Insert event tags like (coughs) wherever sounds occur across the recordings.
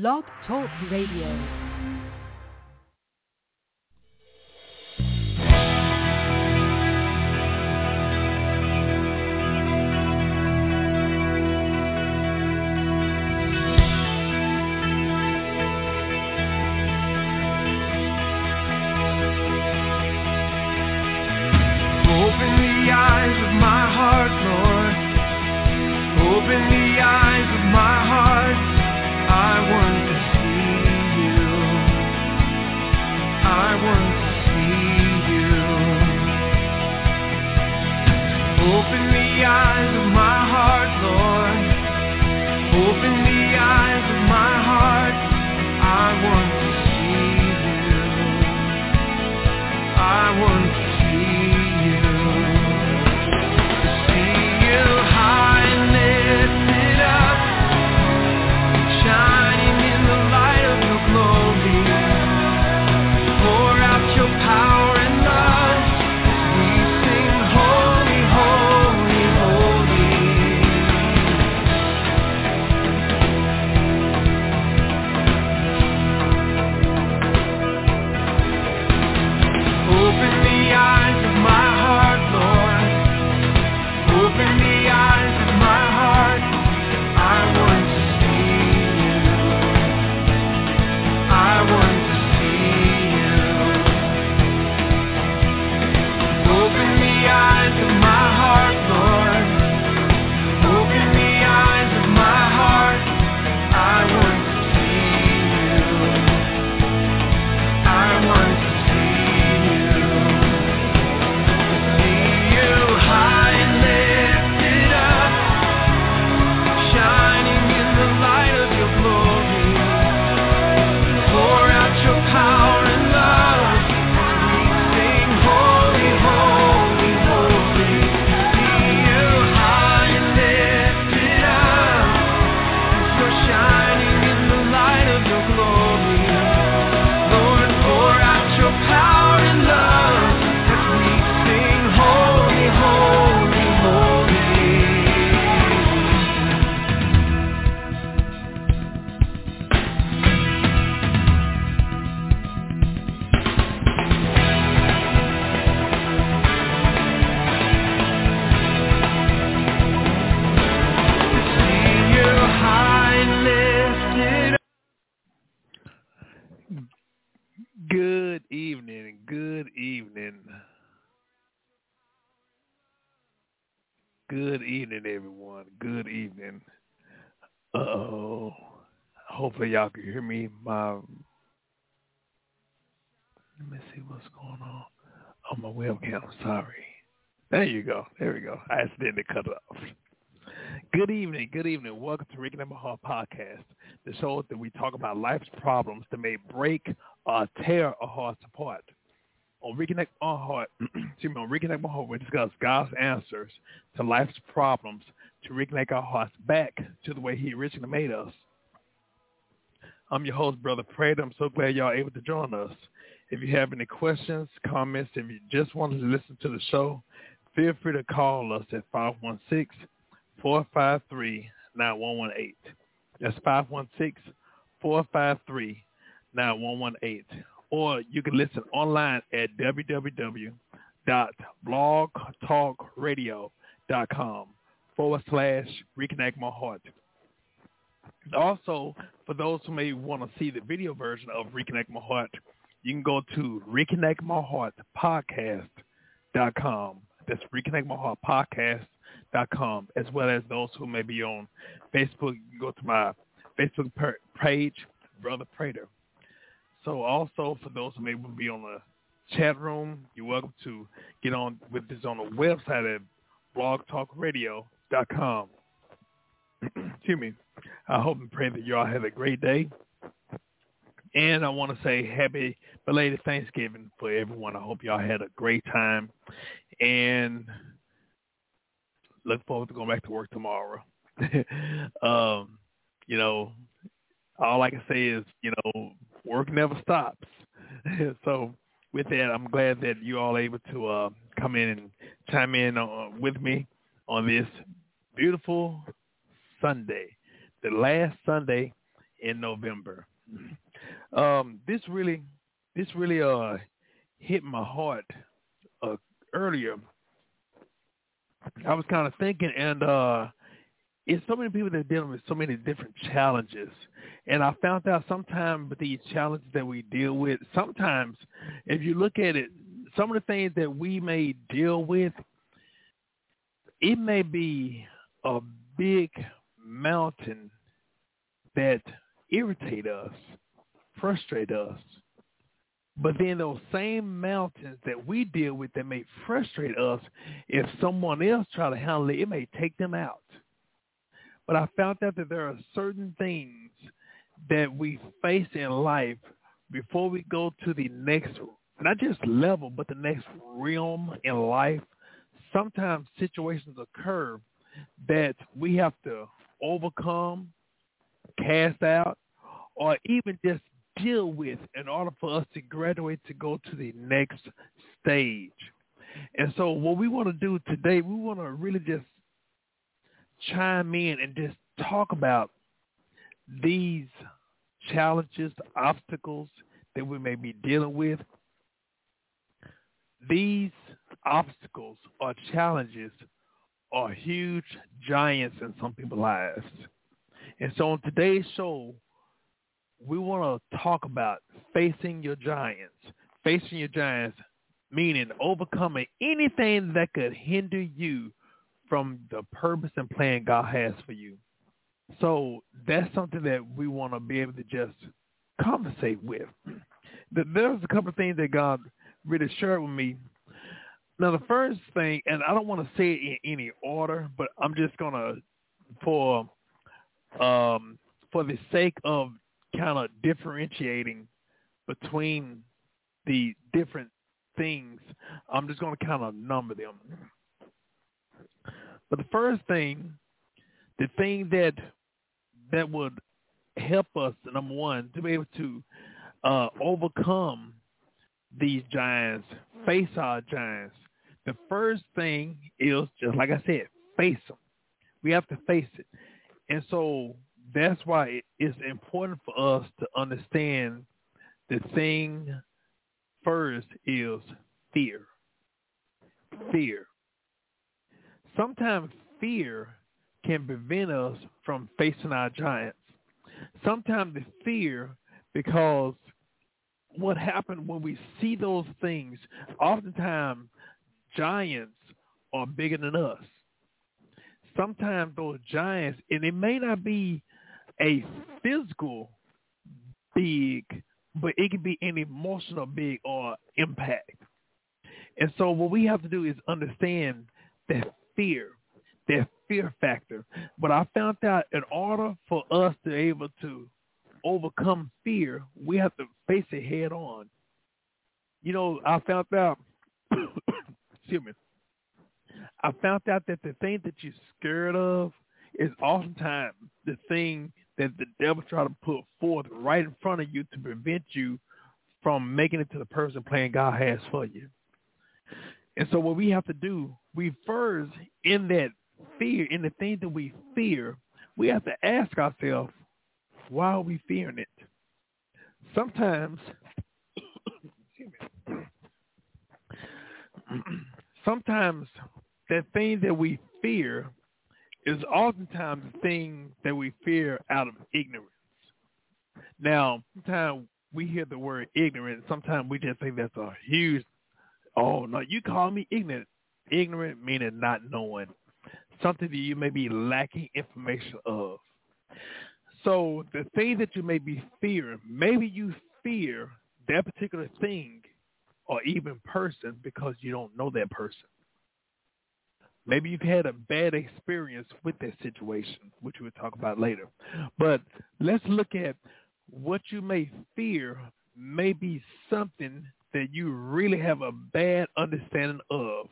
Blog Talk Radio. Hopefully y'all can hear me. My let me see what's going on on my webcam. Sorry. There you go. There we go. I accidentally cut it off. Good evening. Good evening. Welcome to Reconnect My Heart Podcast, the show that we talk about life's problems that may break or tear our hearts apart. On Reconnect My Heart, (clears throat) excuse me, on Reconnect My Heart, we discuss God's answers to life's problems to reconnect our hearts back to the way He originally made us. I'm your host, Brother Prater. I'm so glad y'all are able to join us. If you have any questions, comments, if you just want to listen to the show, feel free to call us at 516-453-9118. That's 516-453-9118. Or you can listen online at www.blogtalkradio.com forward slash reconnect my heart. Also, for those who may want to see the video version of Reconnect My Heart, you can go to reconnectmyheartpodcast.com. That's reconnectmyheartpodcast.com, as well as those who may be on Facebook. You can go to my Facebook page, Brother Prater. So also for those who may be on the chat room, you're welcome to get on with this on the website at blogtalkradio.com. Excuse me. I hope and pray that y'all have a great day. And I want to say happy belated Thanksgiving for everyone. I hope y'all had a great time. And look forward to going back to work tomorrow. (laughs) um, you know, all I can say is, you know, work never stops. (laughs) so with that, I'm glad that you all able to uh, come in and chime in uh, with me on this beautiful Sunday, the last Sunday in November. Um, this really, this really uh hit my heart uh, earlier. I was kind of thinking, and uh, it's so many people that are dealing with so many different challenges. And I found out sometimes with these challenges that we deal with, sometimes if you look at it, some of the things that we may deal with, it may be a big mountain that irritate us, frustrate us. But then those same mountains that we deal with that may frustrate us, if someone else try to handle it, it may take them out. But I found out that there are certain things that we face in life before we go to the next, not just level, but the next realm in life. Sometimes situations occur that we have to overcome, cast out, or even just deal with in order for us to graduate to go to the next stage. And so what we want to do today, we want to really just chime in and just talk about these challenges, obstacles that we may be dealing with. These obstacles or challenges are huge giants in some people's lives. And so on today's show, we want to talk about facing your giants. Facing your giants, meaning overcoming anything that could hinder you from the purpose and plan God has for you. So that's something that we want to be able to just conversate with. There's a couple of things that God really shared with me. Now, the first thing, and I don't want to say it in any order, but I'm just gonna, for um, for the sake of kind of differentiating between the different things, I'm just going to kind of number them. But the first thing, the thing that that would help us, number one, to be able to uh, overcome these giants, face our giants. The first thing is just like I said, face them. We have to face it, and so that's why it's important for us to understand the thing first is fear. Fear. Sometimes fear can prevent us from facing our giants. Sometimes the fear because what happened when we see those things, oftentimes giants are bigger than us. Sometimes those giants, and it may not be a physical big, but it can be an emotional big or impact. And so what we have to do is understand that fear, that fear factor. But I found out in order for us to be able to overcome fear, we have to face it head on. You know, I found out, (coughs) excuse me, I found out that the thing that you're scared of is oftentimes the thing that the devil try to put forth right in front of you to prevent you from making it to the person plan God has for you. And so what we have to do, we first in that fear, in the thing that we fear, we have to ask ourselves, why are we fearing it? Sometimes, (coughs) sometimes that thing that we fear is oftentimes the thing that we fear out of ignorance. Now, sometimes we hear the word ignorant. Sometimes we just think that's a huge, oh, no, you call me ignorant. Ignorant meaning not knowing. Something that you may be lacking information of. So the thing that you may be fearing, maybe you fear that particular thing or even person because you don't know that person. Maybe you've had a bad experience with that situation, which we'll talk about later. But let's look at what you may fear may be something that you really have a bad understanding of.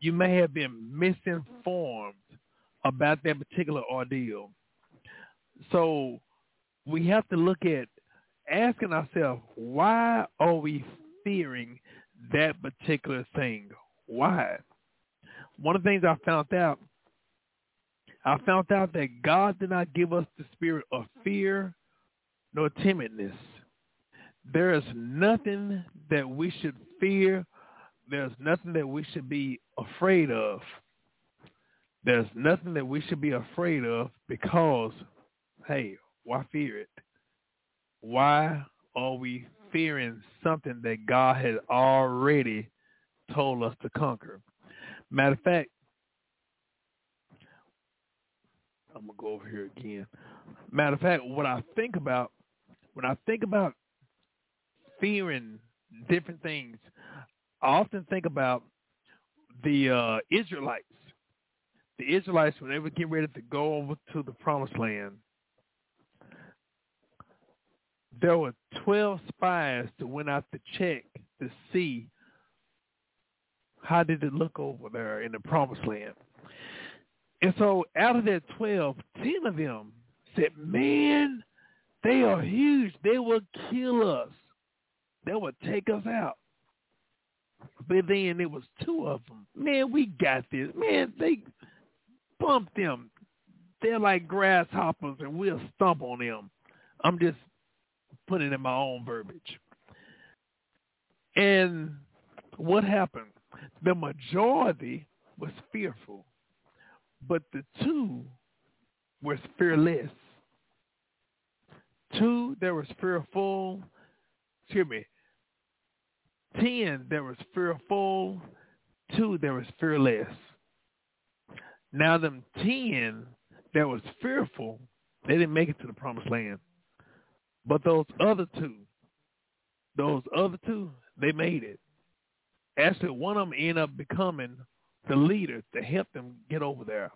You may have been misinformed about that particular ordeal. So we have to look at asking ourselves, why are we fearing that particular thing? Why? one of the things I found out, I found out that God did not give us the spirit of fear, nor timidness. There is nothing that we should fear. There's nothing that we should be afraid of. There's nothing that we should be afraid of because, hey, why fear it? Why are we fearing something that God has already told us to conquer? Matter of fact, I'm gonna go over here again. Matter of fact, what I think about when I think about fearing different things, I often think about the uh, Israelites. The Israelites, when they were getting ready to go over to the promised land, there were 12 spies that went out to check to see how did it look over there in the promised land. And so out of that 12, 10 of them said, man, they are huge. They will kill us. They will take us out. But then it was two of them. Man, we got this. Man, they bumped them. They're like grasshoppers, and we'll stomp on them. I'm just putting in my own verbiage. And what happened? The majority was fearful, but the two were fearless. Two, there was fearful. Excuse me. Ten, there was fearful. Two, there was fearless. Now them ten that was fearful, they didn't make it to the promised land. But those other two, those other two, they made it. Actually, one of them ended up becoming the leader to help them get over there.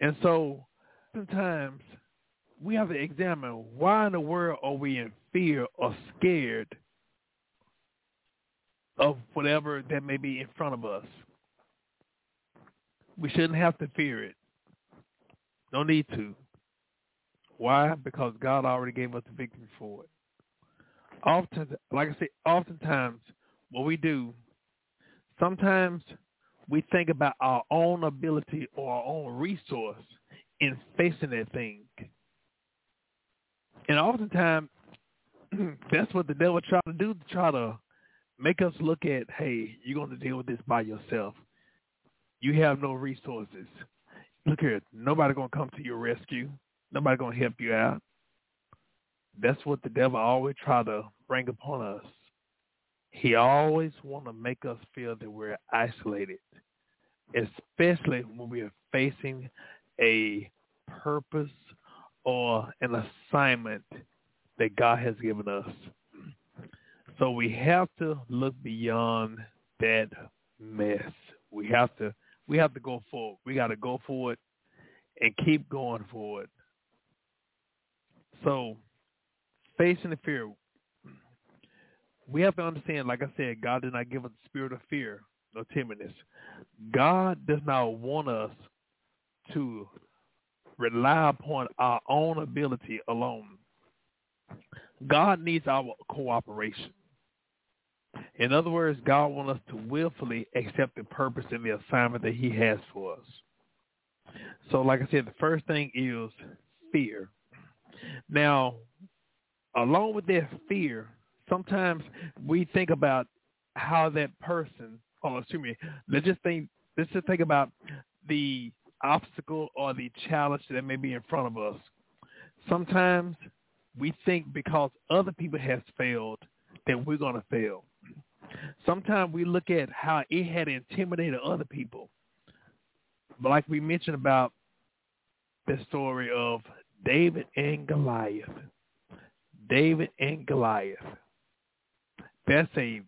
And so sometimes we have to examine why in the world are we in fear or scared of whatever that may be in front of us. We shouldn't have to fear it. No need to. Why? Because God already gave us the victory for it. Often, like I say, oftentimes what we do, sometimes we think about our own ability or our own resource in facing that thing. And oftentimes, (clears throat) that's what the devil try to do to try to make us look at, hey, you're going to deal with this by yourself. You have no resources. Look here, nobody going to come to your rescue. Nobody to help you out. That's what the devil always try to bring upon us. He always want to make us feel that we're isolated, especially when we are facing a purpose or an assignment that God has given us. So we have to look beyond that mess. We have to we have to go forward. We got to go forward and keep going forward. So facing the fear, we have to understand, like I said, God did not give us the spirit of fear or timidness. God does not want us to rely upon our own ability alone. God needs our cooperation. In other words, God wants us to willfully accept the purpose and the assignment that he has for us. So like I said, the first thing is fear. Now, along with that fear, sometimes we think about how that person, oh, excuse me, let's just think, let's just think about the obstacle or the challenge that may be in front of us. Sometimes we think because other people has failed that we're going to fail. Sometimes we look at how it had intimidated other people. But like we mentioned about the story of David and Goliath. David and Goliath. That's a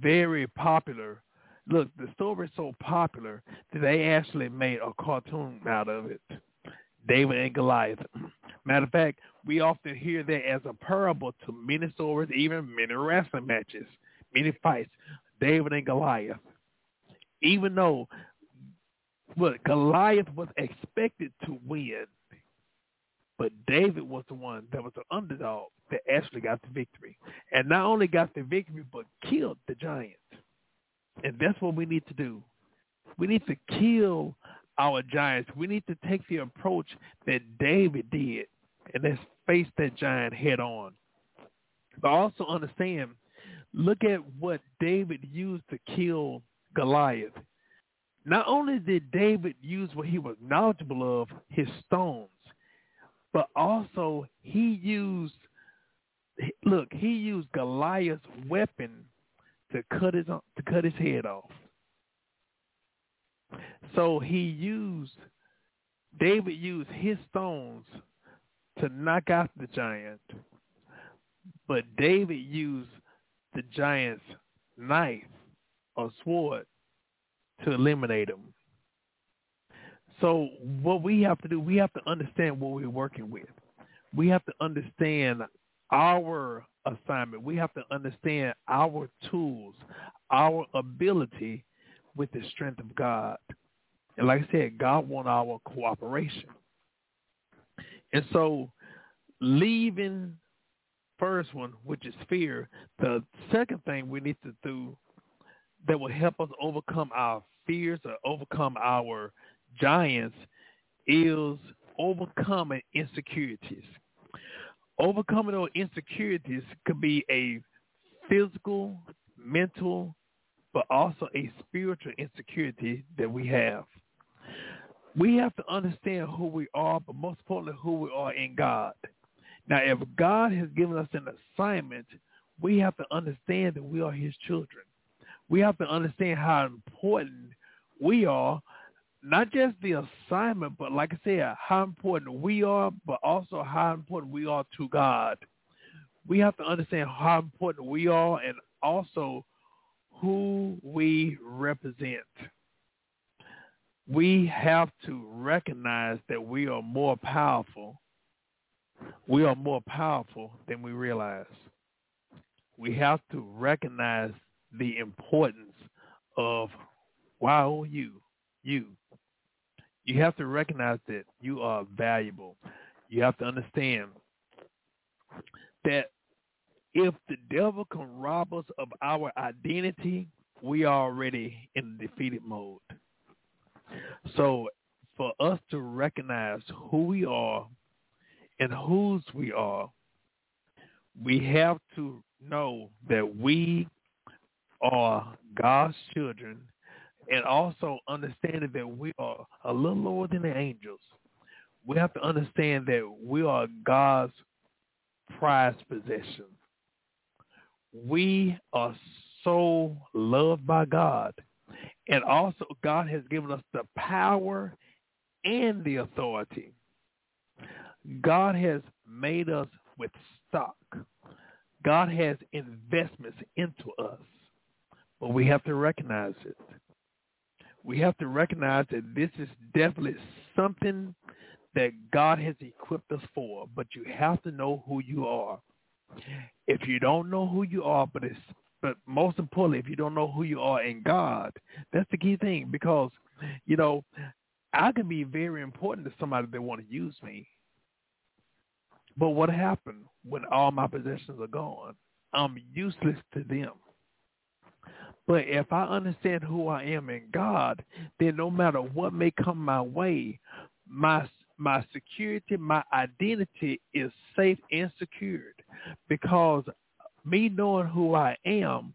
very popular look, the story is so popular that they actually made a cartoon out of it. David and Goliath. Matter of fact, we often hear that as a parable to many stories, even many wrestling matches, many fights. David and Goliath. Even though what Goliath was expected to win, but David was the one that was the underdog that actually got the victory. And not only got the victory, but killed the giant. And that's what we need to do. We need to kill our giants. We need to take the approach that David did, and that's face that giant head on. But also understand, look at what David used to kill Goliath. Not only did David use what he was knowledgeable of, his stones, but also he used, look, he used Goliath's weapon to cut his to cut his head off. So he used David used his stones to knock out the giant, but David used the giant's knife or sword to eliminate him. So what we have to do, we have to understand what we're working with. We have to understand our assignment. We have to understand our tools, our ability with the strength of God. And like I said, God wants our cooperation. And so leaving first one, which is fear, the second thing we need to do that will help us overcome our fears or overcome our giants is overcoming insecurities. Overcoming those insecurities could be a physical, mental, but also a spiritual insecurity that we have. We have to understand who we are, but most importantly, who we are in God. Now, if God has given us an assignment, we have to understand that we are his children. We have to understand how important we are, not just the assignment, but like I said, how important we are, but also how important we are to God. We have to understand how important we are and also who we represent. We have to recognize that we are more powerful we are more powerful than we realize. We have to recognize the importance of wow you, you. You have to recognize that you are valuable. You have to understand that if the devil can rob us of our identity, we are already in defeated mode. So for us to recognize who we are and whose we are, we have to know that we are God's children and also understanding that we are a little lower than the angels. We have to understand that we are God's prized possession. We are so loved by God. And also God has given us the power and the authority God has made us with stock. God has investments into us, but we have to recognize it. We have to recognize that this is definitely something that God has equipped us for, but you have to know who you are. If you don't know who you are, but it's but most importantly, if you don't know who you are in God, that's the key thing because, you know, I can be very important to somebody that want to use me. But what happened when all my possessions are gone? I'm useless to them. But if I understand who I am in God, then no matter what may come my way, my my security, my identity is safe and secured because me knowing who I am,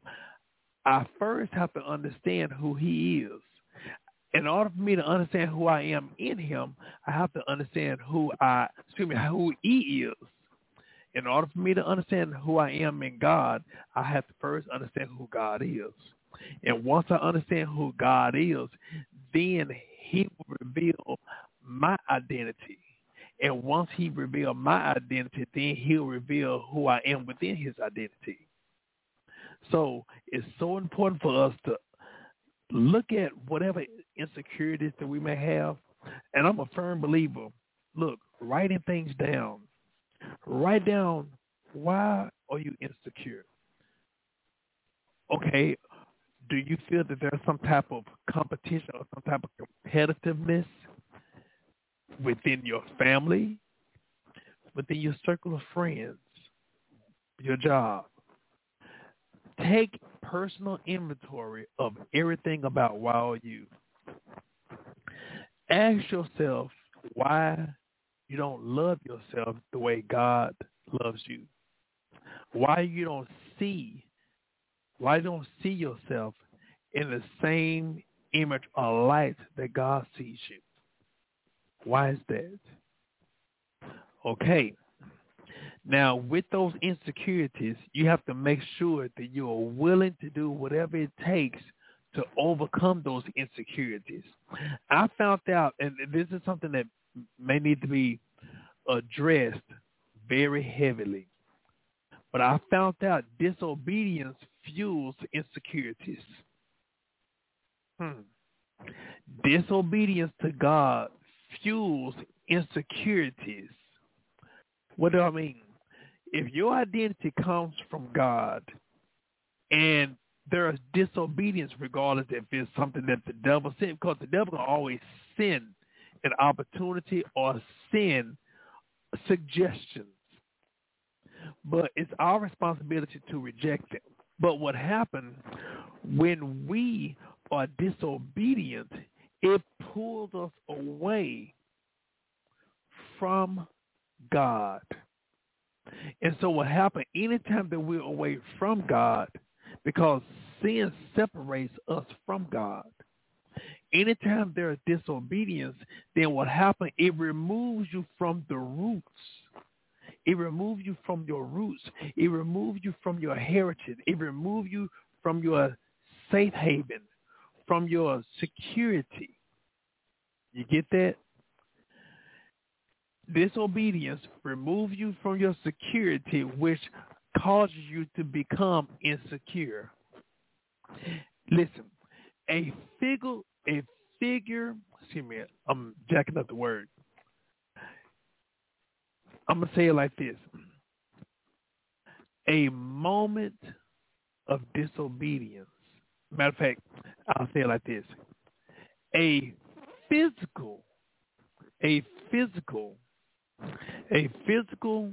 I first have to understand who he is in order for me to understand who I am in him, I have to understand who I, excuse me, who he is. In order for me to understand who I am in God, I have to first understand who God is. And once I understand who God is, then he will reveal my identity. And once he reveals my identity, then he'll reveal who I am within his identity. So it's so important for us to look at whatever insecurities that we may have. And I'm a firm believer. Look, writing things down. Write down why are you insecure? Okay, do you feel that there's some type of competition or some type of competitiveness within your family, within your circle of friends, your job? Take personal inventory of everything about Wow You. Ask yourself why you don't love yourself the way God loves you? Why you don't see, why you don't see yourself in the same image or light that God sees you? Why is that? Okay. Now, with those insecurities, you have to make sure that you are willing to do whatever it takes to overcome those insecurities. I found out, and this is something that may need to be addressed very heavily, but I found out disobedience fuels insecurities. Hmm. Disobedience to God fuels insecurities. What do I mean? If your identity comes from God and there is disobedience regardless if it's something that the devil sent, because the devil can always send an opportunity or send suggestions. But it's our responsibility to reject it. But what happens when we are disobedient, it pulls us away from God. And so what happens anytime that we're away from God, because sin separates us from God. Anytime there is disobedience, then what happens, it removes you from the roots. It removes you from your roots. It removes you from your heritage. It removes you from your safe haven, from your security. You get that? Disobedience removes you from your security, which causes you to become insecure. Listen, a figure, a figure, excuse me, I'm jacking up the word. I'm going to say it like this. A moment of disobedience. Matter of fact, I'll say it like this. A physical, a physical, a physical,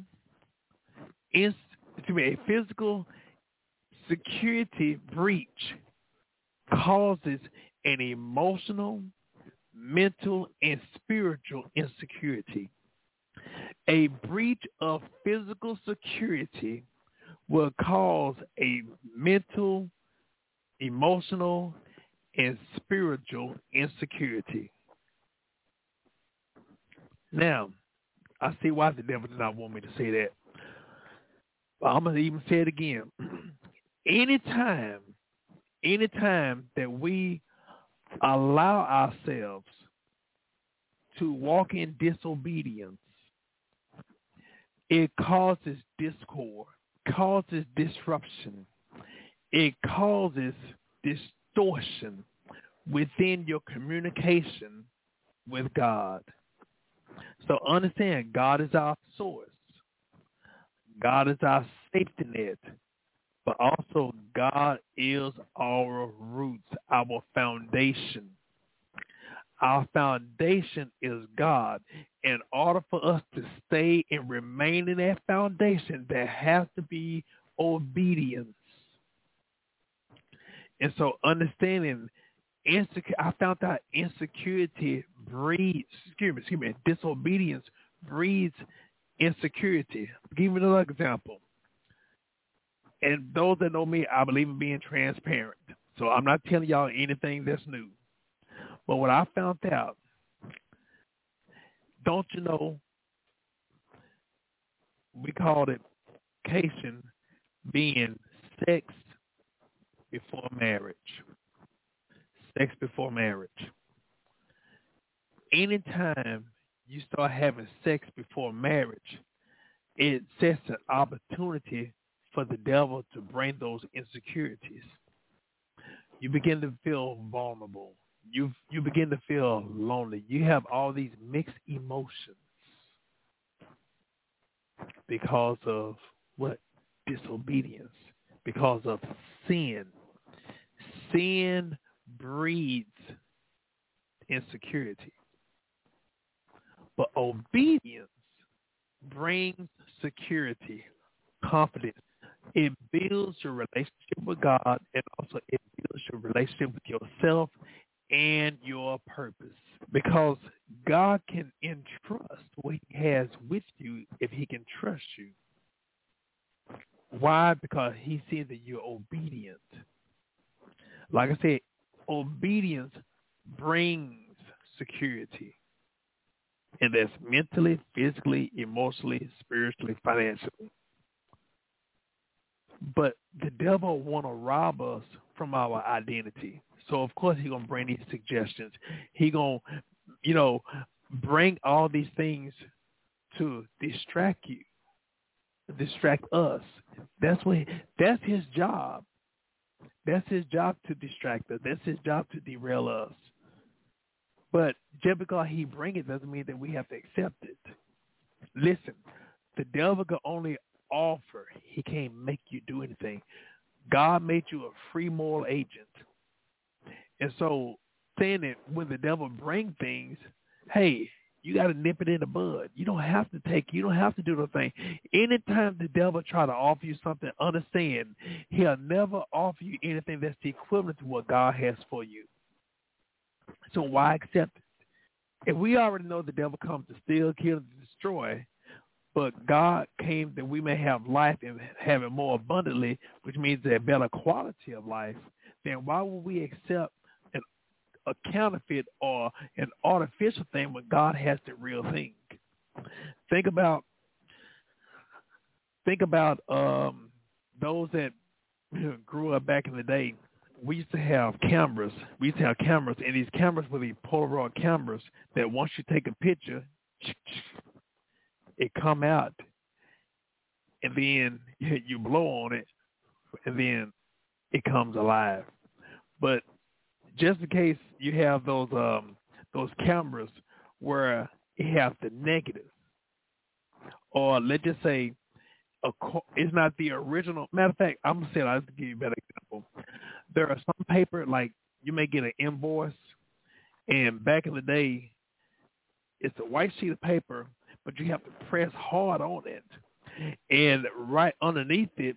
excuse me, a physical security breach causes an emotional, mental, and spiritual insecurity. A breach of physical security will cause a mental, emotional, and spiritual insecurity. Now, I see why the devil did not want me to say that. But I'm going to even say it again. (clears throat) anytime, anytime that we allow ourselves to walk in disobedience, it causes discord, causes disruption, it causes distortion within your communication with God. So understand, God is our source. God is our safety net but also God is our roots, our foundation. Our foundation is God. In order for us to stay and remain in that foundation, there has to be obedience. And so understanding insecure, I found out insecurity breeds, excuse me, excuse me, disobedience breeds insecurity. I'll give you another example and those that know me, I believe in being transparent. So I'm not telling y'all anything that's new. But what I found out, don't you know, we called it cation being sex before marriage. Sex before marriage. Anytime you start having sex before marriage, it sets an opportunity for the devil to bring those insecurities. You begin to feel vulnerable. You you begin to feel lonely. You have all these mixed emotions because of what? Disobedience. Because of sin. Sin breeds insecurity. But obedience brings security, confidence, it builds your relationship with God and also it builds your relationship with yourself and your purpose. because God can entrust what he has with you if he can trust you. Why? Because he sees that you're obedient. Like I said, obedience brings security. And that's mentally, physically, emotionally, spiritually, financially. But the devil want to rob us from our identity. So of course he's gonna bring these suggestions. He gonna, you know, bring all these things to distract you, distract us. That's what that's his job. That's his job to distract us. That's his job to derail us. But just because he bring it doesn't mean that we have to accept it. Listen, the devil can only offer. He can't make you do anything. God made you a free moral agent. And so saying that when the devil bring things, hey, you got to nip it in the bud. You don't have to take, you don't have to do the thing. Anytime the devil try to offer you something, understand he'll never offer you anything that's the equivalent to what God has for you. So why accept it? If we already know the devil comes to steal, kill, and destroy, but God came that we may have life and have it more abundantly, which means a better quality of life, then why would we accept a counterfeit or an artificial thing when God has the real thing? Think about think about um, those that (clears throat) grew up back in the day we used to have cameras. We used to have cameras, and these cameras were the Polaroid cameras that once you take a picture, it come out, and then (laughs) you blow on it, and then it comes alive. But just in case you have those um those cameras where it has the negative, or let's just say a, it's not the original. Matter of fact, I'm gonna say I'll give you a better example there are some paper like you may get an invoice, and back in the day, it's a white sheet of paper, but you have to press hard on it, and right underneath it,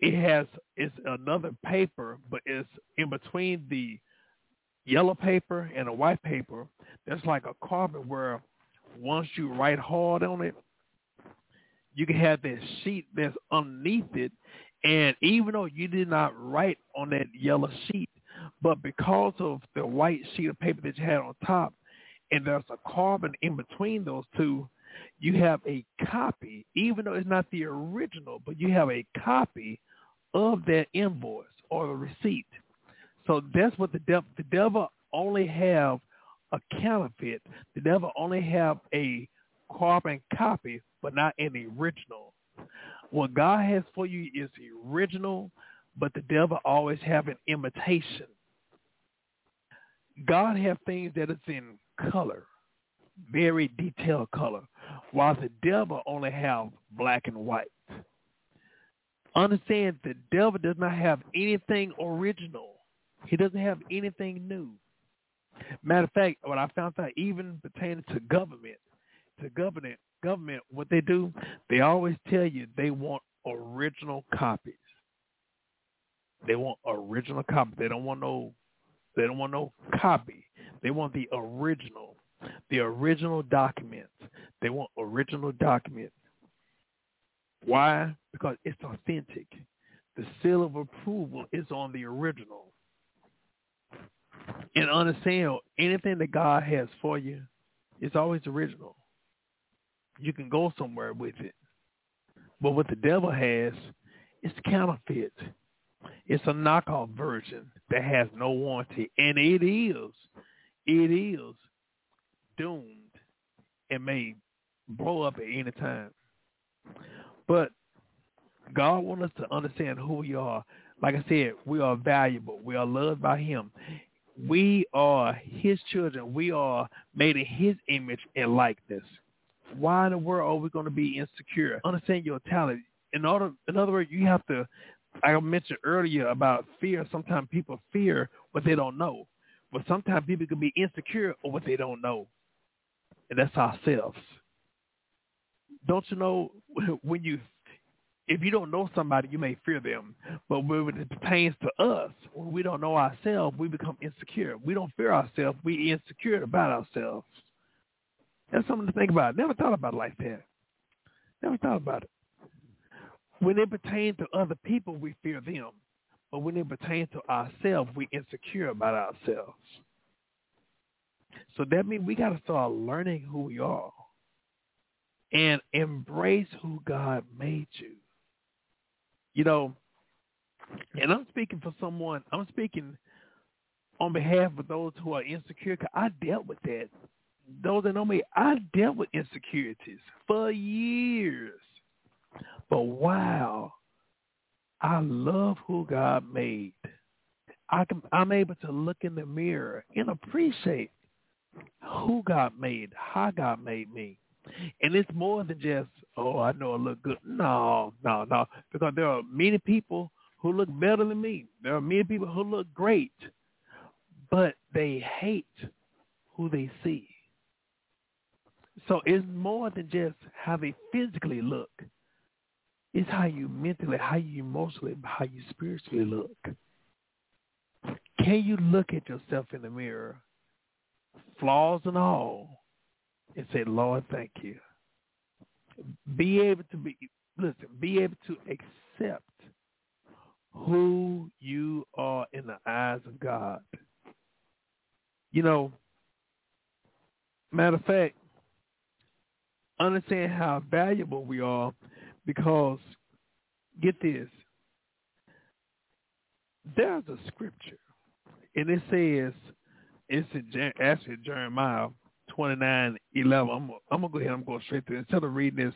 it has it's another paper, but it's in between the yellow paper and the white paper. There's like a carbon where once you write hard on it, you can have that sheet that's underneath it, and even though you did not write on that yellow sheet, but because of the white sheet of paper that you had on top, and there's a carbon in between those two, you have a copy, even though it's not the original, but you have a copy of that invoice or the receipt. So that's what the devil, the devil only have a counterfeit. The devil only have a carbon copy, but not an original. What God has for you is original, but the devil always have an imitation. God have things that is in color, very detailed color, while the devil only have black and white. Understand the devil does not have anything original. He doesn't have anything new. Matter of fact, what I found out even pertaining to government, to government, government, what they do, they always tell you they want original copies. They want original copies. They don't want no they don't want no copy. They want the original. The original documents. They want original documents. Why? Because it's authentic. The seal of approval is on the original. And understand anything that God has for you is always original you can go somewhere with it. But what the devil has, it's counterfeit. It's a knockoff version that has no warranty. And it is, it is doomed and may blow up at any time. But God wants us to understand who we are. Like I said, we are valuable. We are loved by him. We are his children. We are made in his image and likeness. Why in the world are we going to be insecure? Understand your talent. In order, in other words, you have to. I mentioned earlier about fear. Sometimes people fear what they don't know, but sometimes people can be insecure of what they don't know, and that's ourselves. Don't you know (laughs) when you if you don't know somebody, you may fear them. But when it pertains to us, when we don't know ourselves, we become insecure. We don't fear ourselves. We insecure about ourselves. That's something to think about. Never thought about it like that. Never thought about it. When it pertains to other people, we fear them. But when it pertains to ourselves, we insecure about ourselves. So that means we got to start learning who we are and embrace who God made you. You know, and I'm speaking for someone, I'm speaking on behalf of those who are insecure because I dealt with that. Those that know me, I dealt with insecurities for years. But wow, I love who God made. I can, I'm able to look in the mirror and appreciate who God made, how God made me. And it's more than just, oh, I know I look good. No, no, no. Because there are many people who look better than me. There are many people who look great, but they hate who they see. So it's more than just how they physically look. It's how you mentally, how you emotionally, how you spiritually look. Can you look at yourself in the mirror, flaws and all, and say, Lord, thank you. Be able to be, listen, be able to accept who you are in the eyes of God. You know, matter of fact, understand how valuable we are because, get this, there's a scripture, and it says, it's in, actually Jeremiah 29, 11. I'm, I'm going to go ahead and I'm going straight it. Instead of reading this,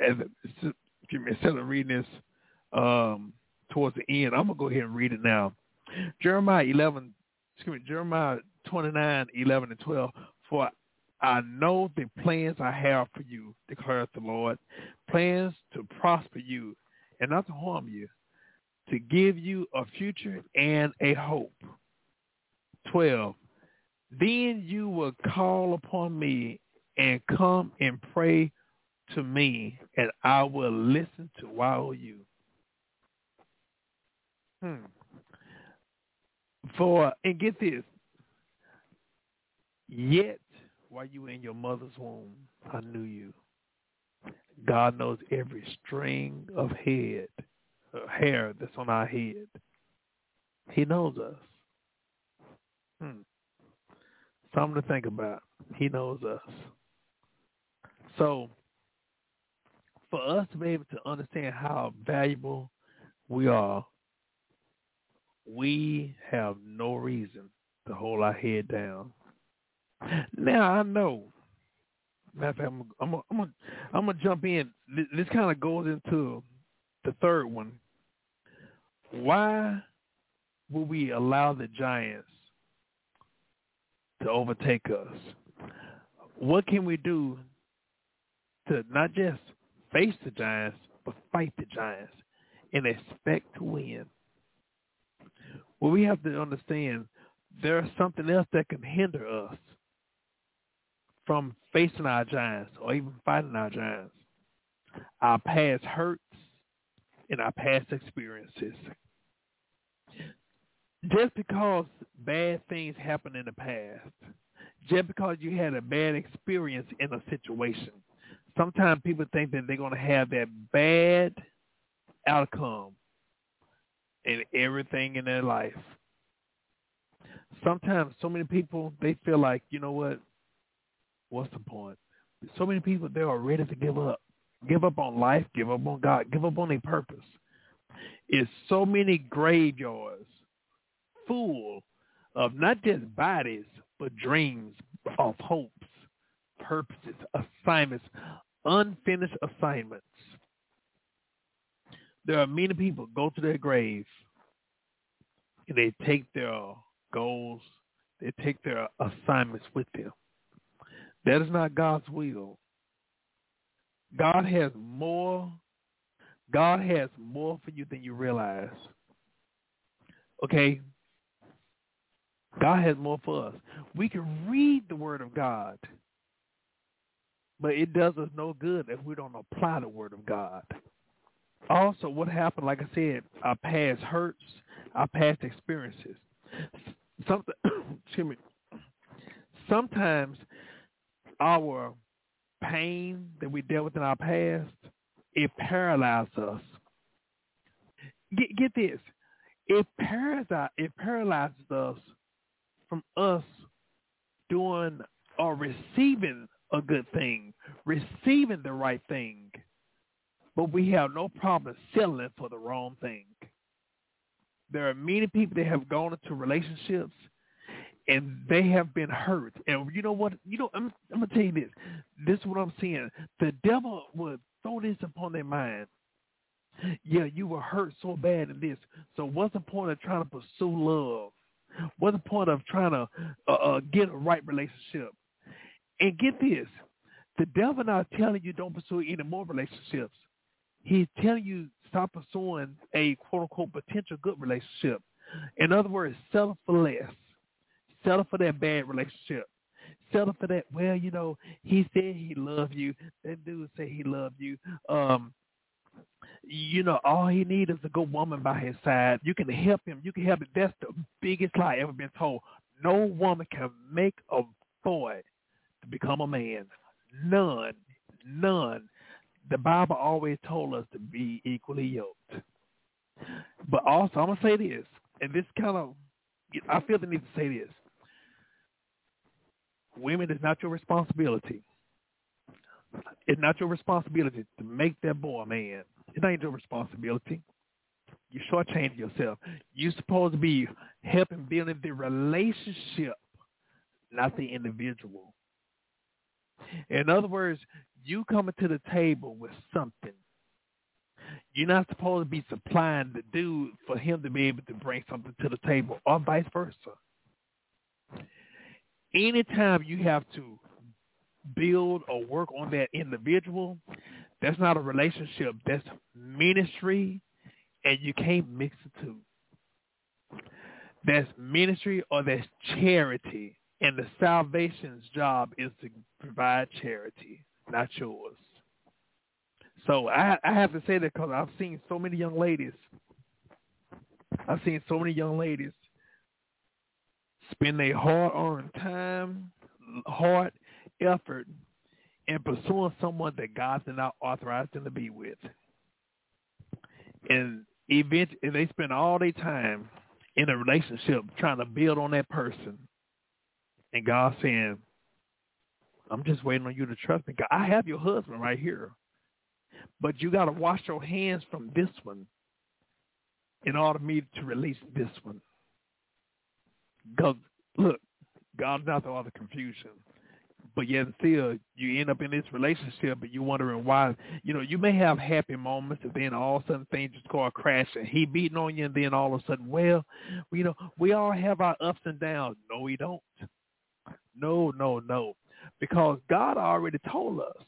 as instead of reading this um, towards the end, I'm going to go ahead and read it now. Jeremiah 11, excuse me, Jeremiah 29, 11 and 12. For I know the plans I have for you, declares the Lord, plans to prosper you and not to harm you, to give you a future and a hope. 12. Then you will call upon me and come and pray to me, and I will listen to wow you. Hmm. For and get this. Yet while you were in your mother's womb, I knew you. God knows every string of head, uh, hair that's on our head. He knows us. Hmm. Something to think about. He knows us. So, for us to be able to understand how valuable we are, we have no reason to hold our head down. Now I know. Matter of fact, I'm I'm I'm I'm gonna jump in. This, this kind of goes into the third one. Why will we allow the giants to overtake us? What can we do to not just face the giants, but fight the giants and expect to win? Well, we have to understand there's something else that can hinder us from facing our giants or even fighting our giants. Our past hurts and our past experiences. Just because bad things happen in the past, just because you had a bad experience in a situation, sometimes people think that they're going to have that bad outcome in everything in their life. Sometimes so many people, they feel like, you know what, what's the point? So many people, they are ready to give up. Give up on life, give up on God, give up on their purpose. It's so many graveyards full of not just bodies, but dreams of hopes, purposes, assignments, unfinished assignments. There are many people go to their graves and they take their goals, they take their assignments with them. That is not God's will. God has more. God has more for you than you realize. Okay? God has more for us. We can read the word of God, but it does us no good if we don't apply the word of God. also what happened, like I said, our past hurts, our past experiences. Something, (coughs) excuse me. Sometimes our pain that we dealt with in our past, it paralyzes us. Get, get this. It paralyzes, it paralyzes us from us doing or receiving a good thing, receiving the right thing. But we have no problem settling for the wrong thing. There are many people that have gone into relationships and they have been hurt. And you know what? You know, I'm, I'm gonna tell you this. This is what I'm seeing. The devil would throw this upon their mind. Yeah, you were hurt so bad in this. So what's the point of trying to pursue love? What's the point of trying to uh, uh, get a right relationship? And get this, the devil not telling you don't pursue any more relationships. He's telling you stop pursuing a quote unquote potential good relationship. In other words, settle for less. Settle for that bad relationship. Settle for that. Well, you know, he said he loved you. That dude said he loved you. Um, you know, all he needs is a good woman by his side. You can help him. You can help him. That's the biggest lie ever been told. No woman can make a boy to become a man. None. None. The Bible always told us to be equally yoked. But also, I'm going to say this, and this kind of, I feel the need to say this. Women, is not your responsibility. It's not your responsibility to make that boy a man. It ain't your responsibility. You shortchange yourself. You're supposed to be helping building the relationship, not the individual. In other words, you coming to the table with something. You're not supposed to be supplying the dude for him to be able to bring something to the table or vice versa. Anytime you have to build or work on that individual, that's not a relationship. That's ministry, and you can't mix the two. That's ministry or that's charity. And the salvation's job is to provide charity, not yours. So I, I have to say that because I've seen so many young ladies. I've seen so many young ladies spend their hard-earned time, hard effort in pursuing someone that God did not authorize them to be with. And eventually, they spend all their time in a relationship trying to build on that person. And God saying, I'm just waiting on you to trust me. God, I have your husband right here. But you got to wash your hands from this one in order for me to release this one. Look, God's not the author of confusion but yet still you end up in this relationship but you're wondering why you know you may have happy moments and then all of a sudden things just go crash and he beating on you and then all of a sudden well you know we all have our ups and downs. No we don't. No no no. Because god already told us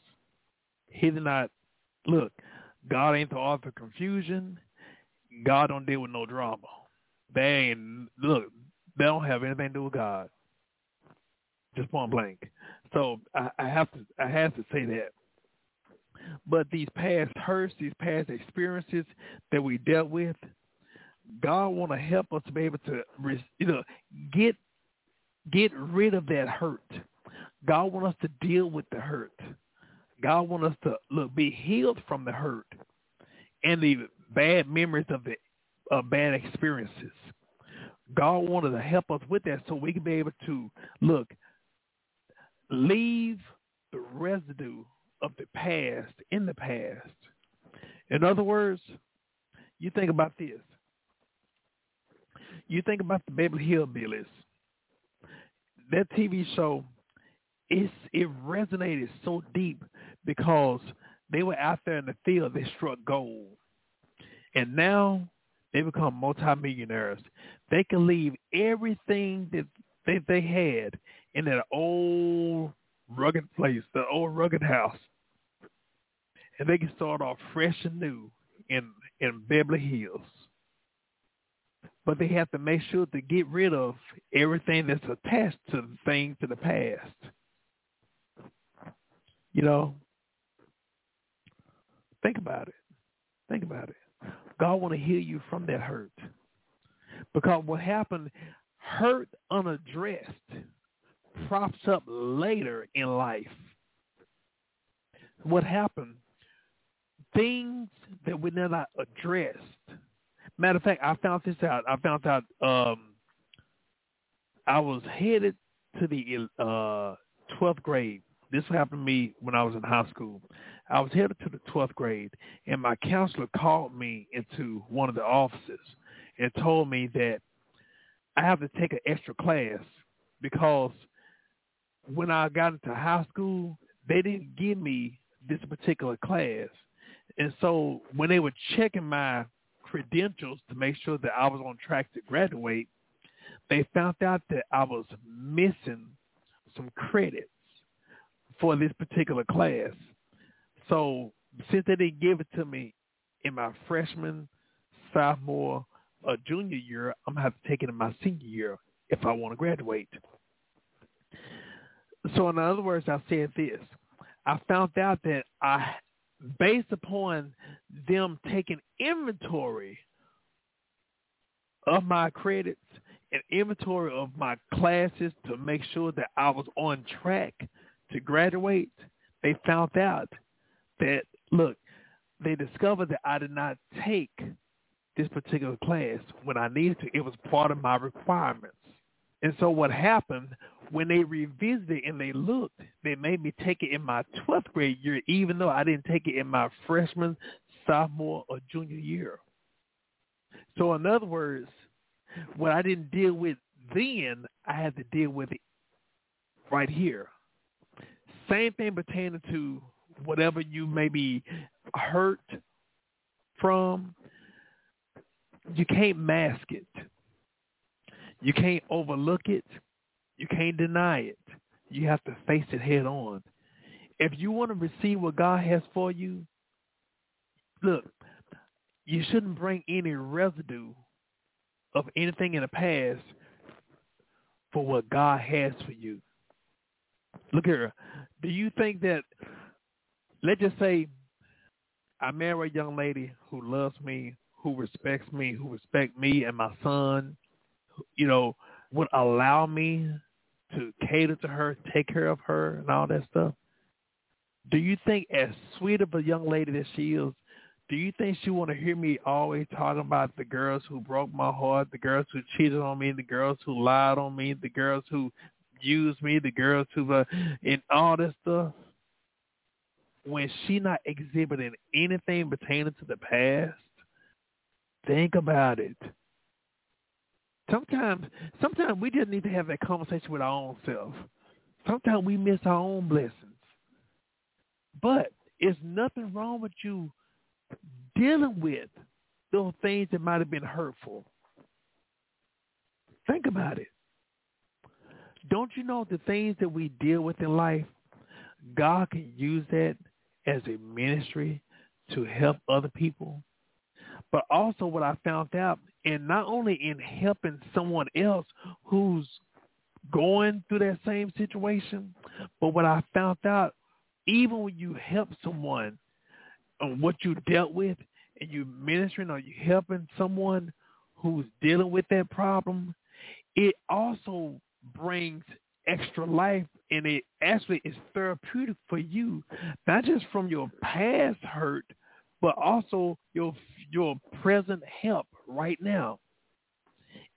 he did not look god ain't the author of confusion. God don't deal with no drama. They ain't look they don't have anything to do with god. Just point blank so I, I have to I have to say that. But these past hurts, these past experiences that we dealt with, God want to help us to be able to, you know, get get rid of that hurt. God want us to deal with the hurt. God want us to look be healed from the hurt and the bad memories of the uh, bad experiences. God wanted to help us with that so we can be able to look leave the residue of the past in the past. In other words, you think about this. You think about the Beverly Hillbillies. That TV show, it resonated so deep because they were out there in the field. They struck gold. And now they become multimillionaires. They can leave everything that they, they had in that old rugged place, the old rugged house. And they can start off fresh and new in in Beverly Hills. But they have to make sure to get rid of everything that's attached to the thing to the past. You know, think about it. Think about it. God want to heal you from that hurt. Because what happened, hurt unaddressed props up later in life. What happened, things that we never addressed. Matter of fact, I found this out. I found out um, I was headed to the uh, 12th grade. This happened to me when I was in high school. I was headed to the 12th grade, and my counselor called me into one of the offices and told me that I have to take an extra class because when I got into high school, they didn't give me this particular class. And so when they were checking my credentials to make sure that I was on track to graduate, they found out that I was missing some credits for this particular class. So since they didn't give it to me in my freshman, sophomore, or junior year, I'm gonna have to take it in my senior year if I want to graduate. So in other words, I said this. I found out that I, based upon them taking inventory of my credits and inventory of my classes to make sure that I was on track to graduate, they found out that, look, they discovered that I did not take this particular class when I needed to. It was part of my requirements. And so what happened when they revisited and they looked, they made me take it in my 12th grade year, even though I didn't take it in my freshman, sophomore, or junior year. So in other words, what I didn't deal with then, I had to deal with it right here. Same thing pertaining to whatever you may be hurt from. You can't mask it. You can't overlook it. You can't deny it. You have to face it head on. If you want to receive what God has for you, look, you shouldn't bring any residue of anything in the past for what God has for you. Look here. Do you think that, let's just say, I marry a young lady who loves me, who respects me, who respect me and my son, you know, would allow me to cater to her, take care of her, and all that stuff. Do you think, as sweet of a young lady that she is, do you think she want to hear me always talking about the girls who broke my heart, the girls who cheated on me, the girls who lied on me, the girls who used me, the girls who, uh, and all this stuff? When she not exhibiting anything pertaining to the past, think about it. Sometimes, sometimes we just need to have that conversation with our own self. Sometimes we miss our own blessings. But it's nothing wrong with you dealing with those things that might have been hurtful. Think about it. Don't you know the things that we deal with in life, God can use that as a ministry to help other people? But also what I found out and not only in helping someone else who's going through that same situation, but what I found out, even when you help someone on what you dealt with and you ministering or you helping someone who's dealing with that problem, it also brings extra life and it actually is therapeutic for you, not just from your past hurt, but also your your present help right now.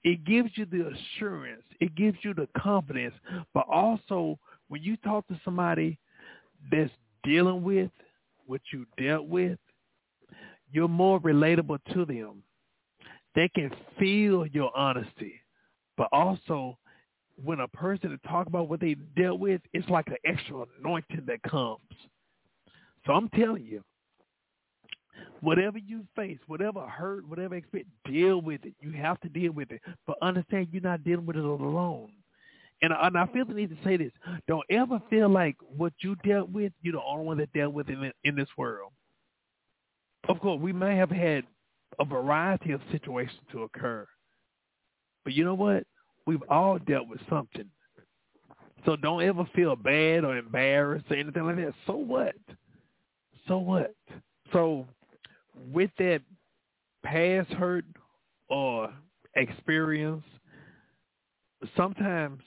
It gives you the assurance. It gives you the confidence. But also, when you talk to somebody that's dealing with what you dealt with, you're more relatable to them. They can feel your honesty. But also, when a person to talk about what they dealt with, it's like an extra anointing that comes. So I'm telling you, Whatever you face, whatever hurt, whatever experience, deal with it. You have to deal with it. But understand you're not dealing with it alone. And, and I feel the need to say this. Don't ever feel like what you dealt with, you're the only one that dealt with it in, in this world. Of course, we may have had a variety of situations to occur. But you know what? We've all dealt with something. So don't ever feel bad or embarrassed or anything like that. So what? So what? So with that past hurt or experience, sometimes,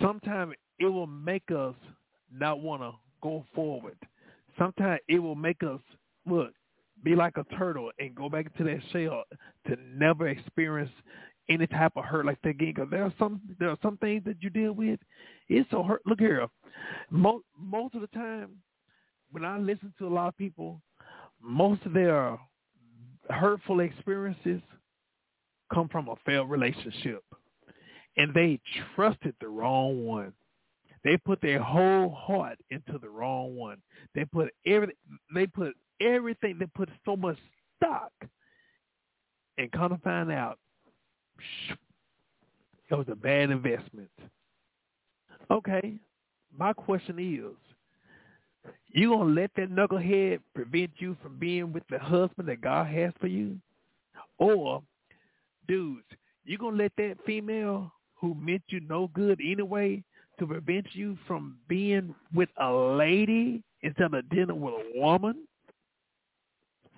sometimes it will make us not want to go forward. Sometimes it will make us look be like a turtle and go back into that shell to never experience any type of hurt like that again. Because there are some there are some things that you deal with. It's so hurt. Look here, most most of the time when I listen to a lot of people, most of their hurtful experiences come from a failed relationship, and they trusted the wrong one. They put their whole heart into the wrong one. They put every they put everything. They put so much stock, and come to find out, it was a bad investment. Okay, my question is, you gonna let that knucklehead prevent you from being with the husband that God has for you, or, dudes, you gonna let that female who meant you no good anyway to prevent you from being with a lady instead of dealing with a woman?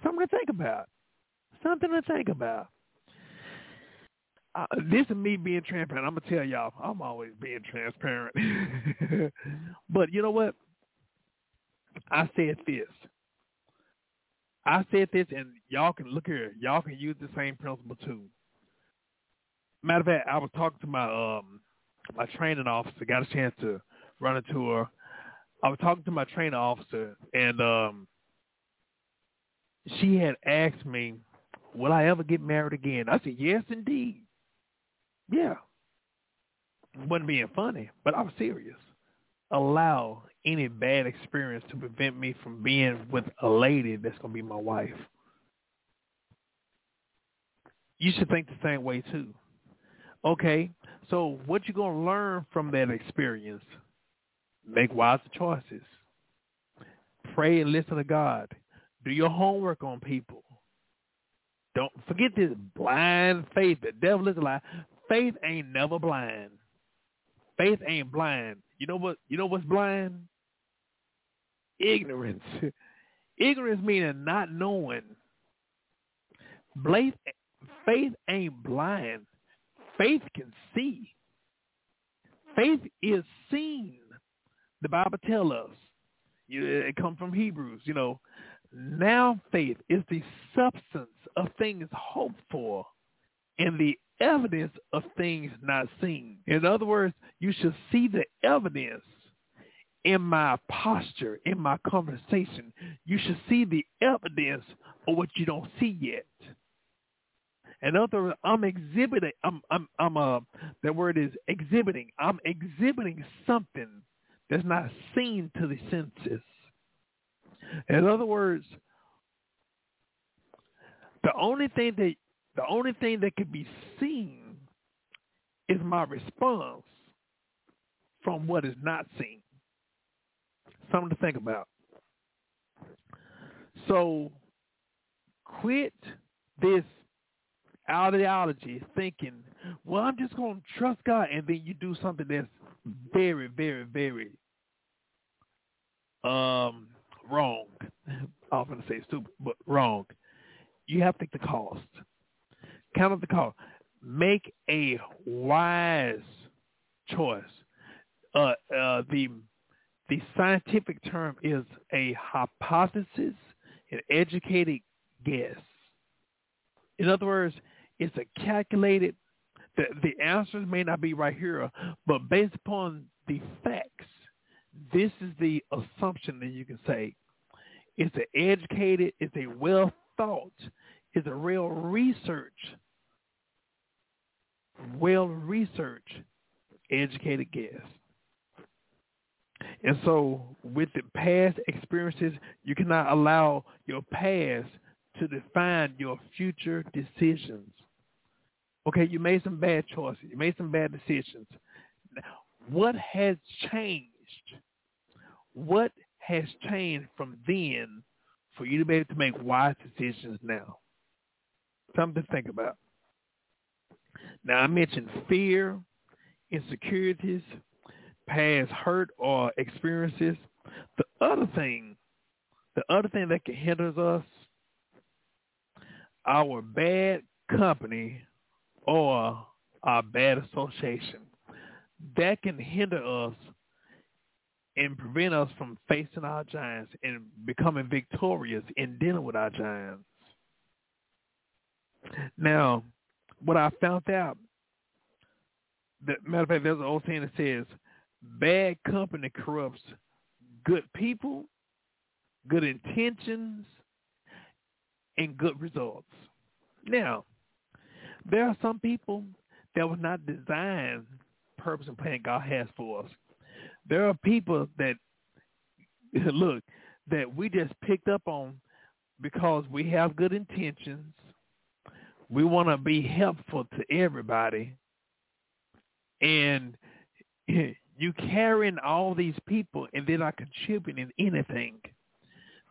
Something to think about. Something to think about. Uh, this is me being transparent. I'm gonna tell y'all, I'm always being transparent. (laughs) but you know what? I said this. I said this, and y'all can look here. Y'all can use the same principle too. Matter of fact, I was talking to my um my training officer, got a chance to run a tour. I was talking to my training officer, and um, she had asked me, "Will I ever get married again?" I said, "Yes, indeed." Yeah, wasn't being funny, but I was serious. Allow any bad experience to prevent me from being with a lady that's gonna be my wife. You should think the same way too. Okay, so what you gonna learn from that experience? Make wiser choices. Pray and listen to God. Do your homework on people. Don't forget this blind faith. The devil is a lie. Faith ain't never blind. Faith ain't blind. You know what? You know what's blind? Ignorance. Ignorance meaning not knowing. Faith ain't blind. Faith can see. Faith is seen. The Bible tells us. it comes from Hebrews, you know. Now faith is the substance of things hoped for and the evidence of things not seen. In other words, you should see the evidence in my posture, in my conversation. You should see the evidence of what you don't see yet. In other words, I'm exhibiting. I'm I'm I'm uh that word is exhibiting. I'm exhibiting something that's not seen to the senses. In other words, the only thing that the only thing that can be seen is my response from what is not seen. Something to think about. So quit this ideology thinking, well, I'm just going to trust God, and then you do something that's very, very, very um, wrong. I'm going to say stupid, but wrong. You have to take the cost. Count up the cost. Make a wise choice. Uh, uh, the the scientific term is a hypothesis, an educated guess. In other words, it's a calculated, the, the answers may not be right here, but based upon the facts, this is the assumption that you can say. It's an educated, it's a well thought, it's a real research, well researched, educated guess. And so with the past experiences, you cannot allow your past to define your future decisions. Okay, you made some bad choices. You made some bad decisions. What has changed? What has changed from then for you to be able to make wise decisions now? Something to think about. Now, I mentioned fear, insecurities, past hurt or experiences. The other thing, the other thing that can hinder us our bad company or our bad association. That can hinder us and prevent us from facing our giants and becoming victorious in dealing with our giants. Now, what I found out, that matter of fact, there's an old saying that says, bad company corrupts good people, good intentions, and good results. Now, there are some people that was not designed purpose and plan God has for us. There are people that (laughs) look that we just picked up on because we have good intentions. We want to be helpful to everybody. And (laughs) you carrying all these people and they're not contributing anything.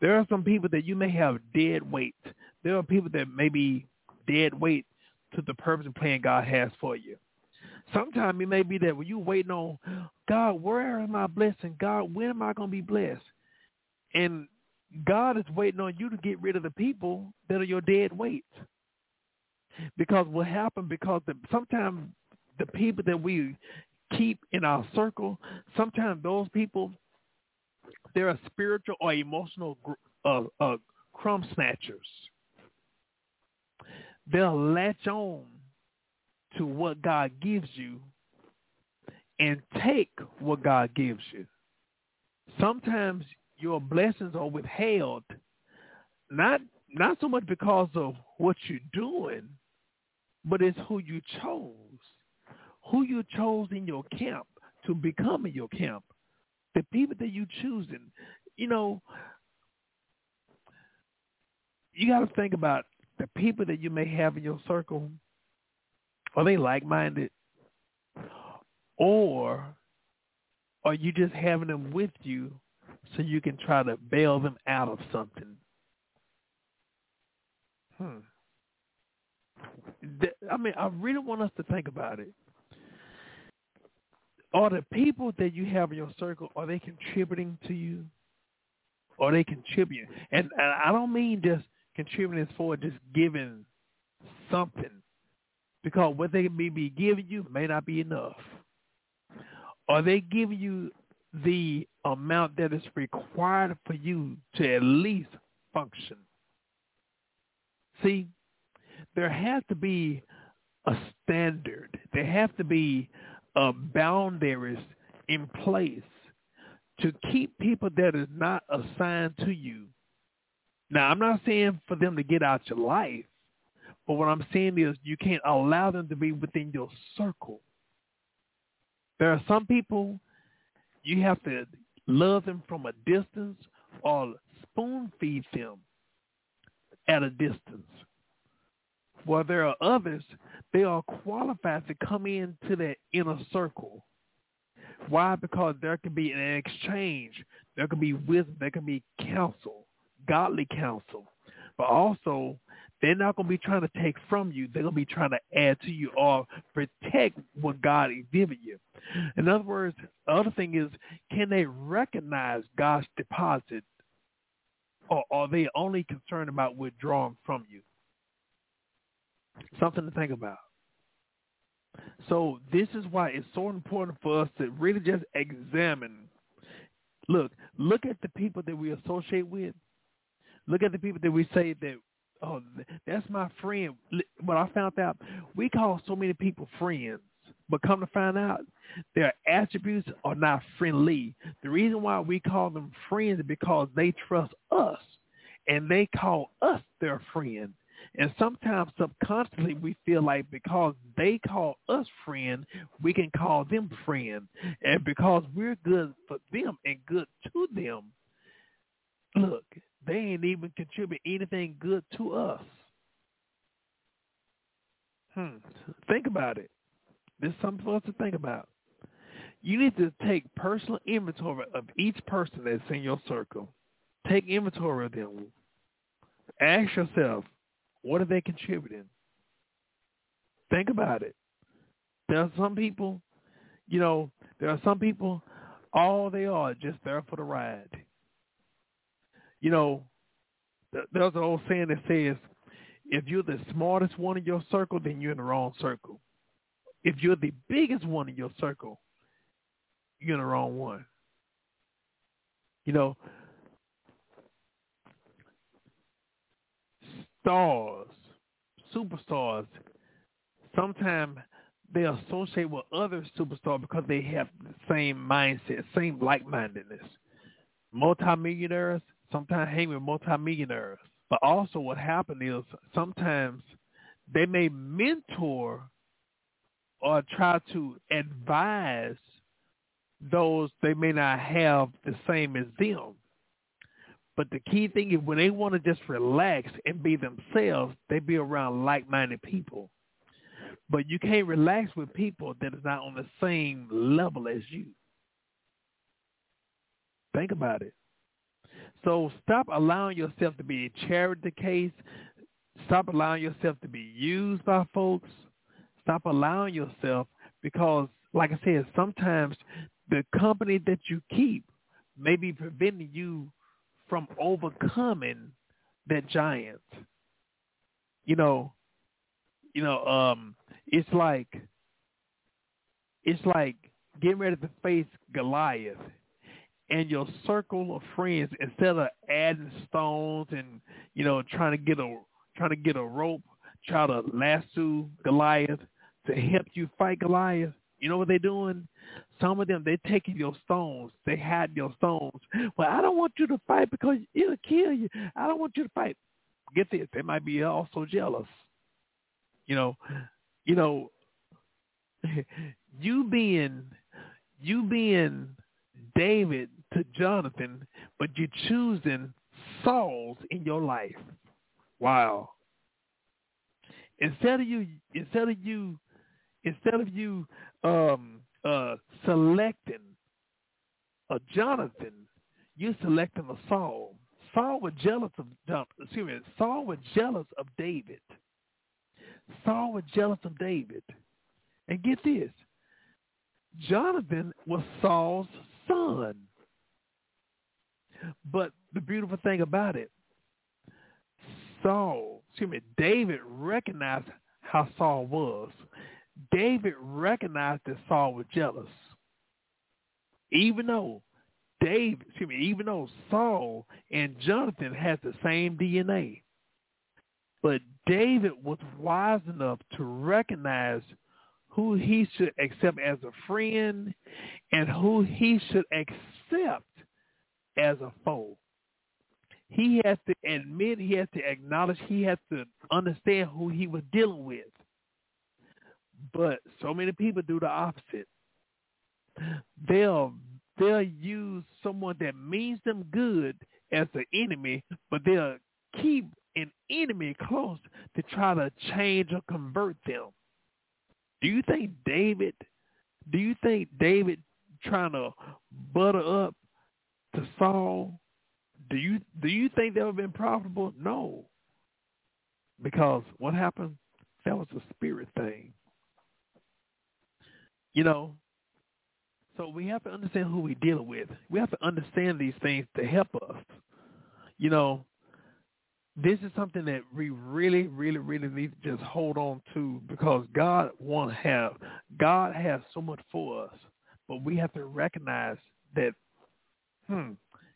There are some people that you may have dead weight. There are people that may be dead weight to the purpose and plan God has for you. Sometimes it may be that when you're waiting on God, where am I blessing? God, when am I going to be blessed? And God is waiting on you to get rid of the people that are your dead weight. Because what happened, because the, sometimes the people that we keep in our circle, sometimes those people, they're a spiritual or emotional uh, uh, crumb snatchers. They'll latch on to what God gives you and take what God gives you. Sometimes your blessings are withheld, not not so much because of what you're doing, but it's who you chose, who you chose in your camp to become in your camp, the people that you choosing. You know, you got to think about the people that you may have in your circle are they like-minded? Or are you just having them with you so you can try to bail them out of something? Hmm. I mean, I really want us to think about it. Are the people that you have in your circle, are they contributing to you? Are they contributing? And, and I don't mean just contributing for just giving something because what they may be giving you may not be enough. Are they giving you the amount that is required for you to at least function? See, there has to be a standard. There has to be uh, boundaries in place to keep people that is not assigned to you. Now, I'm not saying for them to get out your life, but what I'm saying is you can't allow them to be within your circle. There are some people you have to love them from a distance or spoon feed them at a distance. While there are others, they are qualified to come into that inner circle. Why? Because there can be an exchange. There can be wisdom. There can be counsel, godly counsel. But also, they're not going to be trying to take from you. They're going to be trying to add to you or protect what God is giving you. In other words, the other thing is, can they recognize God's deposit or are they only concerned about withdrawing from you? Something to think about. So this is why it's so important for us to really just examine. Look, look at the people that we associate with. Look at the people that we say that oh, that's my friend. What I found out, we call so many people friends, but come to find out, their attributes are not friendly. The reason why we call them friends is because they trust us, and they call us their friend. And sometimes subconsciously we feel like because they call us friend, we can call them friend. And because we're good for them and good to them, look, they ain't even contribute anything good to us. Hmm. Think about it. This is something for us to think about. You need to take personal inventory of each person that's in your circle. Take inventory of them. Ask yourself, what are they contributing? Think about it. There are some people, you know, there are some people, all they are just there for the ride you know, there's an old saying that says, If you're the smartest one in your circle, then you're in the wrong circle. If you're the biggest one in your circle, you're in the wrong one. You know, stars, superstars, sometimes they associate with other superstars because they have the same mindset, same like-mindedness. Multimillionaires sometimes hang with multimillionaires. But also what happened is sometimes they may mentor or try to advise those they may not have the same as them. But the key thing is when they want to just relax and be themselves, they be around like-minded people. But you can't relax with people that is not on the same level as you. Think about it. So stop allowing yourself to be a charity case. Stop allowing yourself to be used by folks. Stop allowing yourself because, like I said, sometimes the company that you keep may be preventing you from overcoming that giant. You know, you know, um, it's like it's like getting ready to face Goliath and your circle of friends instead of adding stones and you know trying to get a trying to get a rope, try to lasso Goliath to help you fight Goliath. You know what they're doing? Some of them they're taking your stones, they hide your stones. Well, I don't want you to fight because it'll kill you. I don't want you to fight. Get this, they might be also jealous. You know, you know, (laughs) you being you being David to Jonathan, but you're choosing Saul's in your life. Wow. Instead of you instead of you instead of you um uh selecting a Jonathan, you're selecting a Saul. Saul was jealous of excuse me, Saul was jealous of David. Saul was jealous of David. And get this, Jonathan was Saul's son. But the beautiful thing about it, Saul, excuse me, David recognized how Saul was. David recognized that Saul was jealous. Even though David, excuse me, even though Saul and Jonathan had the same DNA. But David was wise enough to recognize who he should accept as a friend and who he should accept as a foe. He has to admit, he has to acknowledge, he has to understand who he was dealing with. But so many people do the opposite. They'll they'll use someone that means them good as the enemy, but they'll keep an enemy close to try to change or convert them. Do you think David, do you think David trying to butter up to Saul, do you do you think that would have been profitable? No. Because what happened? That was a spirit thing. You know, so we have to understand who we're dealing with. We have to understand these things to help us. You know, this is something that we really, really, really need to just hold on to because God want to have God has so much for us, but we have to recognize that, hmm,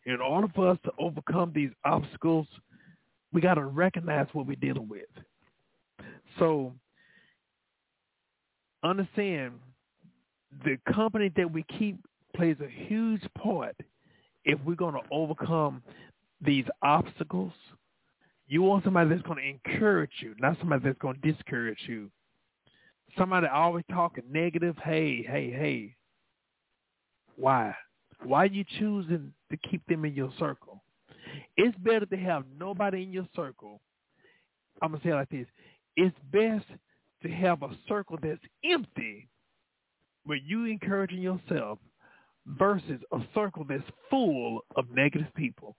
in order for us to overcome these obstacles, we got to recognize what we're dealing with. So understand the company that we keep plays a huge part if we're going to overcome these obstacles you want somebody that's going to encourage you, not somebody that's going to discourage you. Somebody always talking negative. Hey, hey, hey. Why? Why are you choosing to keep them in your circle? It's better to have nobody in your circle. I'm going to say it like this. It's best to have a circle that's empty where you encouraging yourself versus a circle that's full of negative people.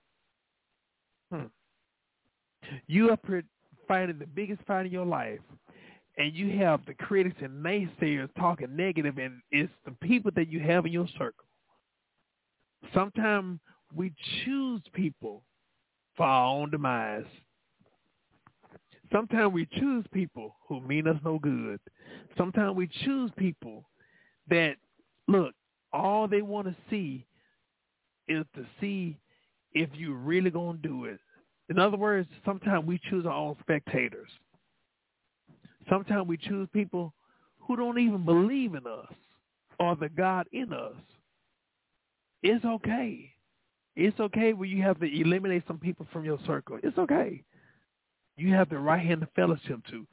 Hmm. You are fighting the biggest fight in your life, and you have the critics and naysayers talking negative, and it's the people that you have in your circle. Sometimes we choose people for our own demise. Sometimes we choose people who mean us no good. Sometimes we choose people that, look, all they want to see is to see if you really to do it. In other words, sometimes we choose our own spectators. Sometimes we choose people who don't even believe in us or the God in us. It's okay. It's okay when you have to eliminate some people from your circle. It's okay. You have the right hand of fellowship to.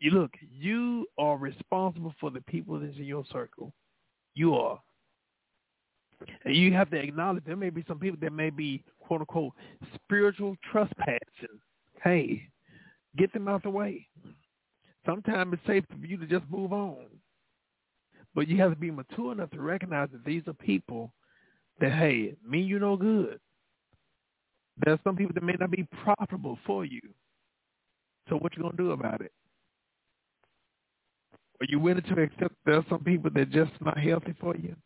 You look, you are responsible for the people that's in your circle. You are. And you have to acknowledge there may be some people that may be quote unquote spiritual trespassing. Hey, get them out the way. Sometimes it's safe for you to just move on. But you have to be mature enough to recognize that these are people that, hey, mean you no good. There's some people that may not be profitable for you. So what you gonna do about it? Are you willing to accept there's some people that just not healthy for you?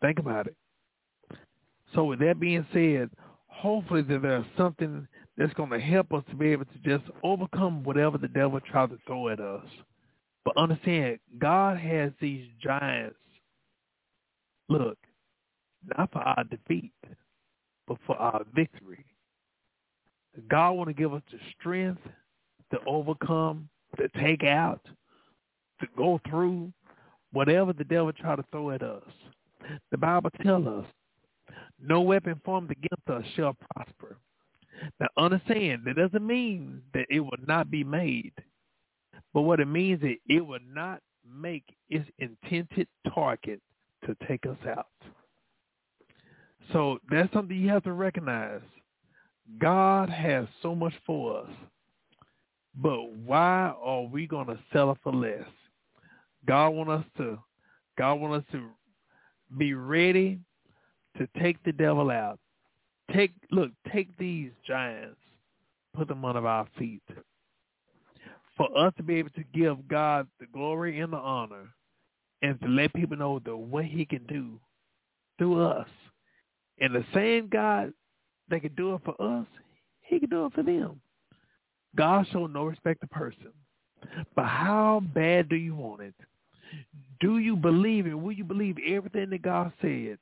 Think about it. So with that being said, hopefully that there's something that's going to help us to be able to just overcome whatever the devil tries to throw at us. But understand, God has these giants, look, not for our defeat, but for our victory. God want to give us the strength to overcome, to take out, to go through whatever the devil try to throw at us. The Bible tells us, no weapon formed against us shall prosper. Now understand, that doesn't mean that it will not be made. But what it means is it will not make its intended target to take us out. So that's something you have to recognize. God has so much for us. But why are we going to sell it for less? God want us to God want us to be ready to take the devil out. Take look, take these giants, put them under our feet. For us to be able to give God the glory and the honor and to let people know the what he can do through us. And the same God that can do it for us, he can do it for them. God show no respect to person. But how bad do you want it? Do you believe it? Will you believe everything that God said?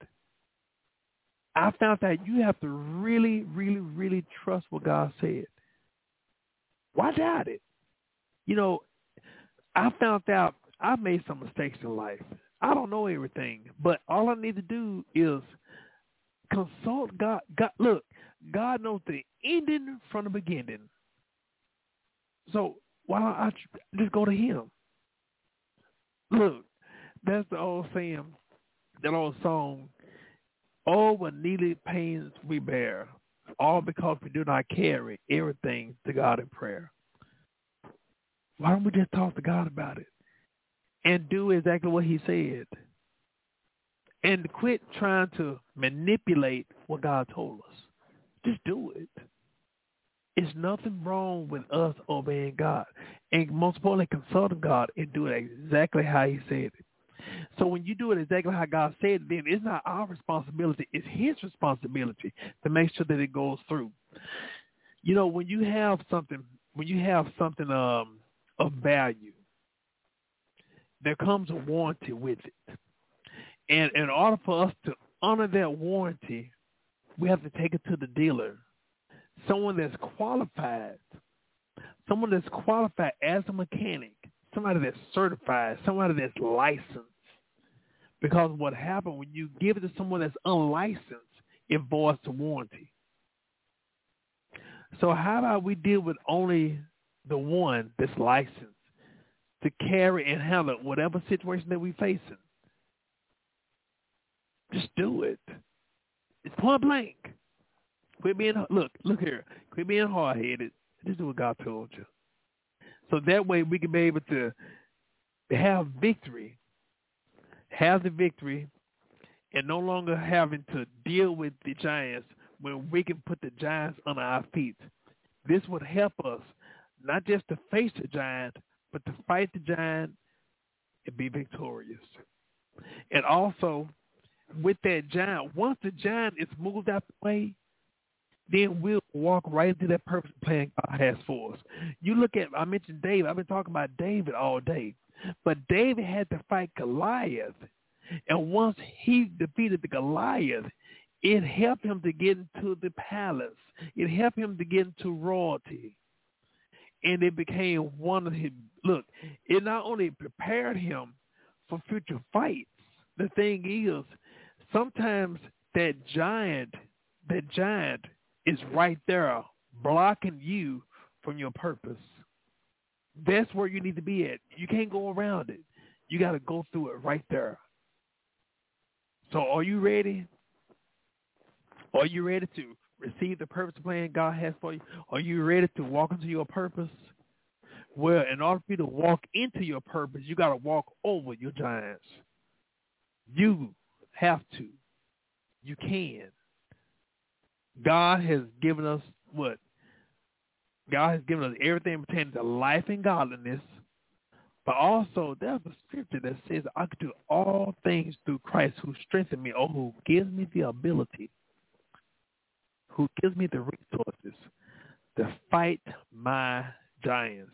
I found that you have to really, really, really trust what God said. Why doubt it? You know, I found out I've made some mistakes in life. I don't know everything, but all I need to do is consult God. God, look, God knows the ending from the beginning. So why don't I just go to Him? Look, that's the old saying, that old song. All what needed pains we bear, all because we do not carry everything to God in prayer. Why don't we just talk to God about it and do exactly what he said? And quit trying to manipulate what God told us. Just do it. It's nothing wrong with us obeying God. And most importantly, consulting God and do it exactly how he said it. So when you do it exactly how God said, it, then it's not our responsibility. It's his responsibility to make sure that it goes through. You know, when you have something, when you have something um, of value, there comes a warranty with it. And in order for us to honor that warranty, we have to take it to the dealer, someone that's qualified, someone that's qualified as a mechanic, somebody that's certified, somebody that's licensed. Because what happens when you give it to someone that's unlicensed, it voids the warranty. So how about we deal with only the one that's licensed to carry and handle whatever situation that we're facing? Just do it. It's point blank. Quit being look, look here. Quit being hard headed. Just do what God told you. So that way we can be able to have victory have the victory and no longer having to deal with the giants when we can put the giants on our feet. This would help us not just to face the giant, but to fight the giant and be victorious. And also, with that giant, once the giant is moved out the way, then we'll walk right into that purpose plan God has for us. You look at, I mentioned David. I've been talking about David all day. But David had to fight Goliath. And once he defeated the Goliath, it helped him to get into the palace. It helped him to get into royalty. And it became one of his, look, it not only prepared him for future fights, the thing is, sometimes that giant, that giant is right there blocking you from your purpose. That's where you need to be at. You can't go around it. You got to go through it right there. So are you ready? Are you ready to receive the purpose plan God has for you? Are you ready to walk into your purpose? Well, in order for you to walk into your purpose, you got to walk over your giants. You have to. You can. God has given us what? God has given us everything pertaining to life and godliness. But also, there's a scripture that says, I can do all things through Christ who strengthens me or who gives me the ability, who gives me the resources to fight my giants.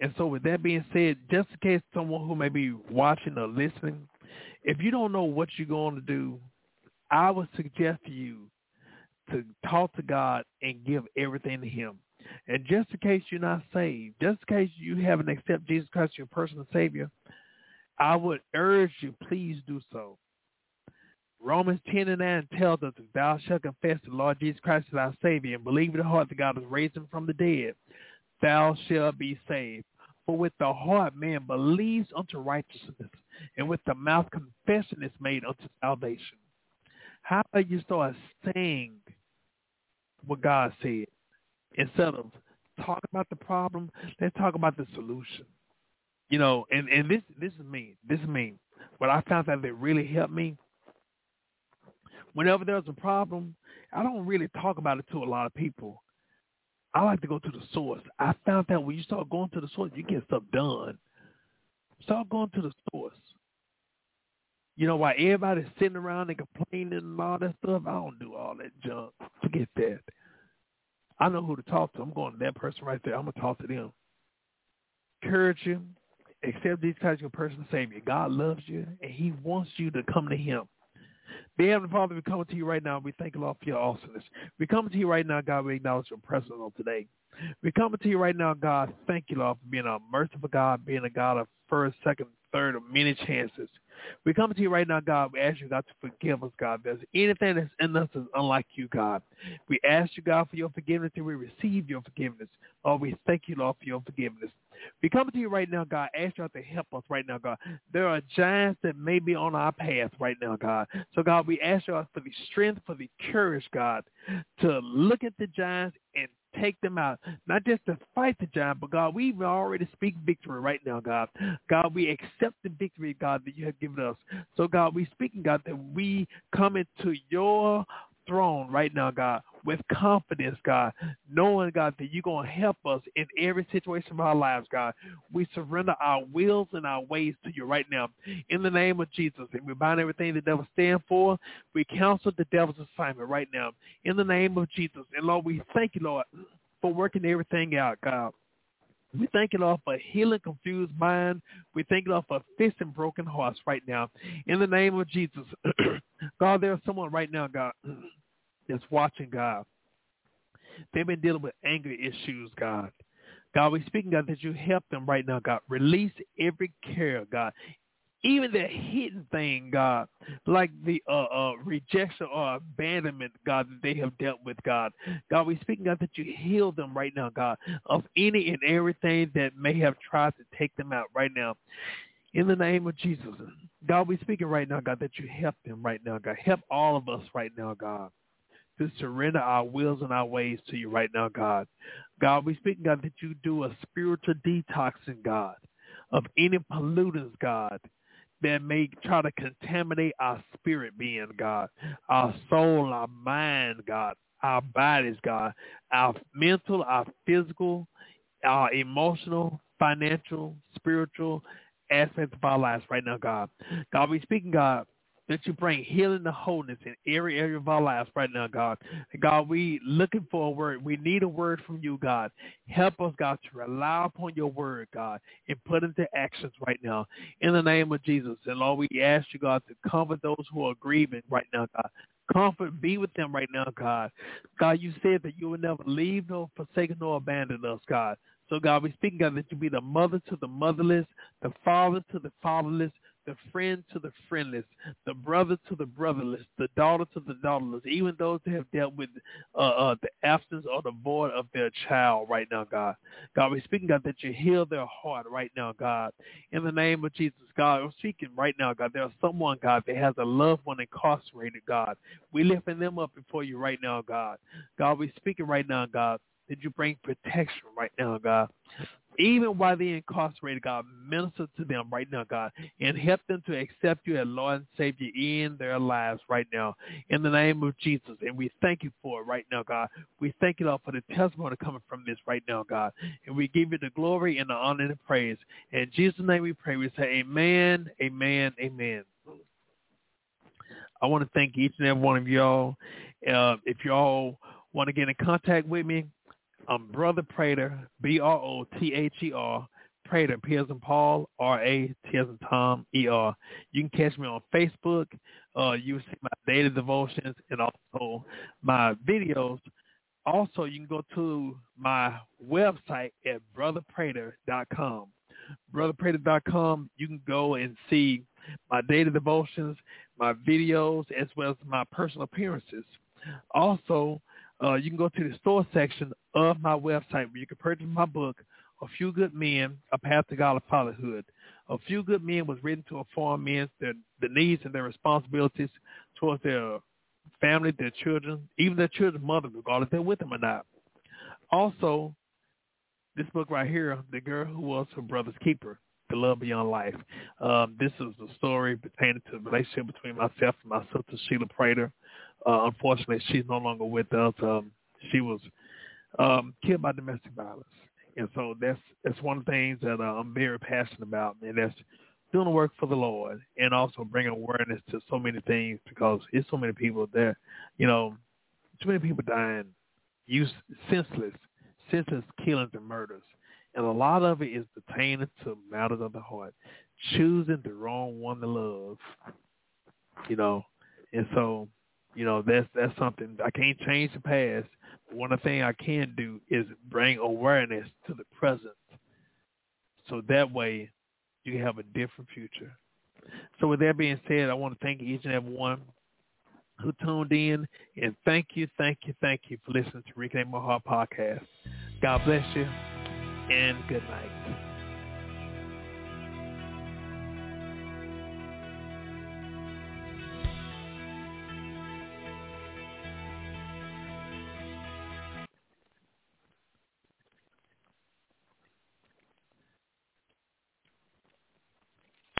And so with that being said, just in case someone who may be watching or listening, if you don't know what you're going to do, I would suggest to you to talk to God and give everything to him. And just in case you're not saved, just in case you haven't accepted Jesus Christ as your personal Savior, I would urge you, please do so. Romans 10 and 9 tells us, if thou shalt confess the Lord Jesus Christ as our Savior and believe in the heart that God has raised him from the dead, thou shalt be saved. For with the heart man believes unto righteousness, and with the mouth confession is made unto salvation. How about you start saying what God said? instead of talk about the problem, let's talk about the solution. You know, and, and this this is me. This is me. What I found that really helped me, whenever there's a problem, I don't really talk about it to a lot of people. I like to go to the source. I found that when you start going to the source, you get stuff done. Start going to the source. You know, why everybody's sitting around and complaining and all that stuff, I don't do all that junk. Forget that. I know who to talk to. I'm going to that person right there. I'm going to talk to them. Encourage you. Accept Jesus Christ your personal Savior. God loves you, and he wants you to come to him. Dear Heavenly Father, we come to you right now. We thank you, Lord, for your awesomeness. We come to you right now, God. We acknowledge your presence on today. We come to you right now, God. Thank you, Lord, for being a merciful God, being a God of first, second, third, of many chances. We come to you right now, God. We ask you, God, to forgive us, God. There's anything that's in us that's unlike you, God. We ask you, God, for your forgiveness, and we receive your forgiveness. Lord, we thank you, Lord, for your forgiveness. We come to you right now, God. Ask you to help us right now, God. There are giants that may be on our path right now, God. So, God, we ask you for the strength, for the courage, God, to look at the giants and take them out. Not just to fight the giant, but God, we already speak victory right now, God. God, we accept the victory, God, that you have given us. So, God, we speaking, God, that we come into your throne right now, God, with confidence, God, knowing, God, that you're going to help us in every situation of our lives, God. We surrender our wills and our ways to you right now. In the name of Jesus, and we bind everything the devil stand for. We counsel the devil's assignment right now. In the name of Jesus. And Lord, we thank you, Lord, for working everything out, God. We thank you, Lord, for healing confused mind. We thank you, Lord, for fixing broken hearts right now. In the name of Jesus. (clears throat) God, there's someone right now, God, (clears throat) that's watching, God. They've been dealing with anger issues, God. God, we're speaking, God, that you help them right now, God. Release every care, God. Even the hidden thing, God, like the uh, uh, rejection or abandonment, God, that they have dealt with, God. God, we speaking, God, that you heal them right now, God, of any and everything that may have tried to take them out right now. In the name of Jesus. God, we're speaking right now, God, that you help them right now, God. Help all of us right now, God to surrender our wills and our ways to you right now, God. God, we speak, God, that you do a spiritual detoxing, God, of any pollutants, God, that may try to contaminate our spirit being, God, our soul, our mind, God, our bodies, God, our mental, our physical, our emotional, financial, spiritual aspects of our lives right now, God. God, we speaking, God, that you bring healing and wholeness in every area of our lives right now, God. God, we looking for a word. We need a word from you, God. Help us, God, to rely upon your word, God, and put into actions right now. In the name of Jesus. And Lord, we ask you, God, to comfort those who are grieving right now, God. Comfort be with them right now, God. God, you said that you would never leave nor forsake nor abandon us, God. So God, we speak, God, that you be the mother to the motherless, the father to the fatherless, the friend to the friendless, the brother to the brotherless, the daughter to the daughterless, even those that have dealt with uh, uh, the absence or the void of their child right now, God. God, we're speaking, God, that you heal their heart right now, God. In the name of Jesus, God, we're speaking right now, God. There's someone, God, that has a loved one incarcerated, God. We're lifting them up before you right now, God. God, we're speaking right now, God. Did you bring protection right now, God? even while they're incarcerated, God, minister to them right now, God, and help them to accept you as Lord and Savior in their lives right now, in the name of Jesus. And we thank you for it right now, God. We thank you, Lord, for the testimony coming from this right now, God. And we give you the glory and the honor and the praise. In Jesus' name we pray. We say amen, amen, amen. I want to thank each and every one of y'all. Uh, if y'all want to get in contact with me, I'm Brother Prater, B-R-O-T-H-E-R, Prater, P in Paul, R-A-T as in Tom, E-R. You can catch me on Facebook. Uh, you see my daily devotions and also my videos. Also, you can go to my website at brotherprater.com. Brotherprater.com, you can go and see my daily devotions, my videos, as well as my personal appearances. Also, uh, you can go to the store section of my website where you can purchase my book, A Few Good Men, A Path to Godly Fatherhood. A Few Good Men was written to inform men their, the needs and their responsibilities towards their family, their children, even their children's mother, regardless if they're with them or not. Also, this book right here, The Girl Who Was Her Brother's Keeper, The Love Beyond Life. Um, this is a story pertaining to the relationship between myself and my sister, Sheila Prater. Uh, unfortunately, she's no longer with us. Um, she was um, killed by domestic violence, and so that's that's one of the things that uh, I'm very passionate about, and that's doing the work for the Lord, and also bringing awareness to so many things because there's so many people there. You know, too many people dying, use senseless, senseless killings and murders, and a lot of it is pertaining to matters of the heart, choosing the wrong one to love. You know, and so you know, that's that's something I can't change the past. One of the things I can do is bring awareness to the present. So that way you have a different future. So with that being said, I want to thank each and every one who tuned in and thank you, thank you, thank you for listening to Reclaim My Heart podcast. God bless you and good night.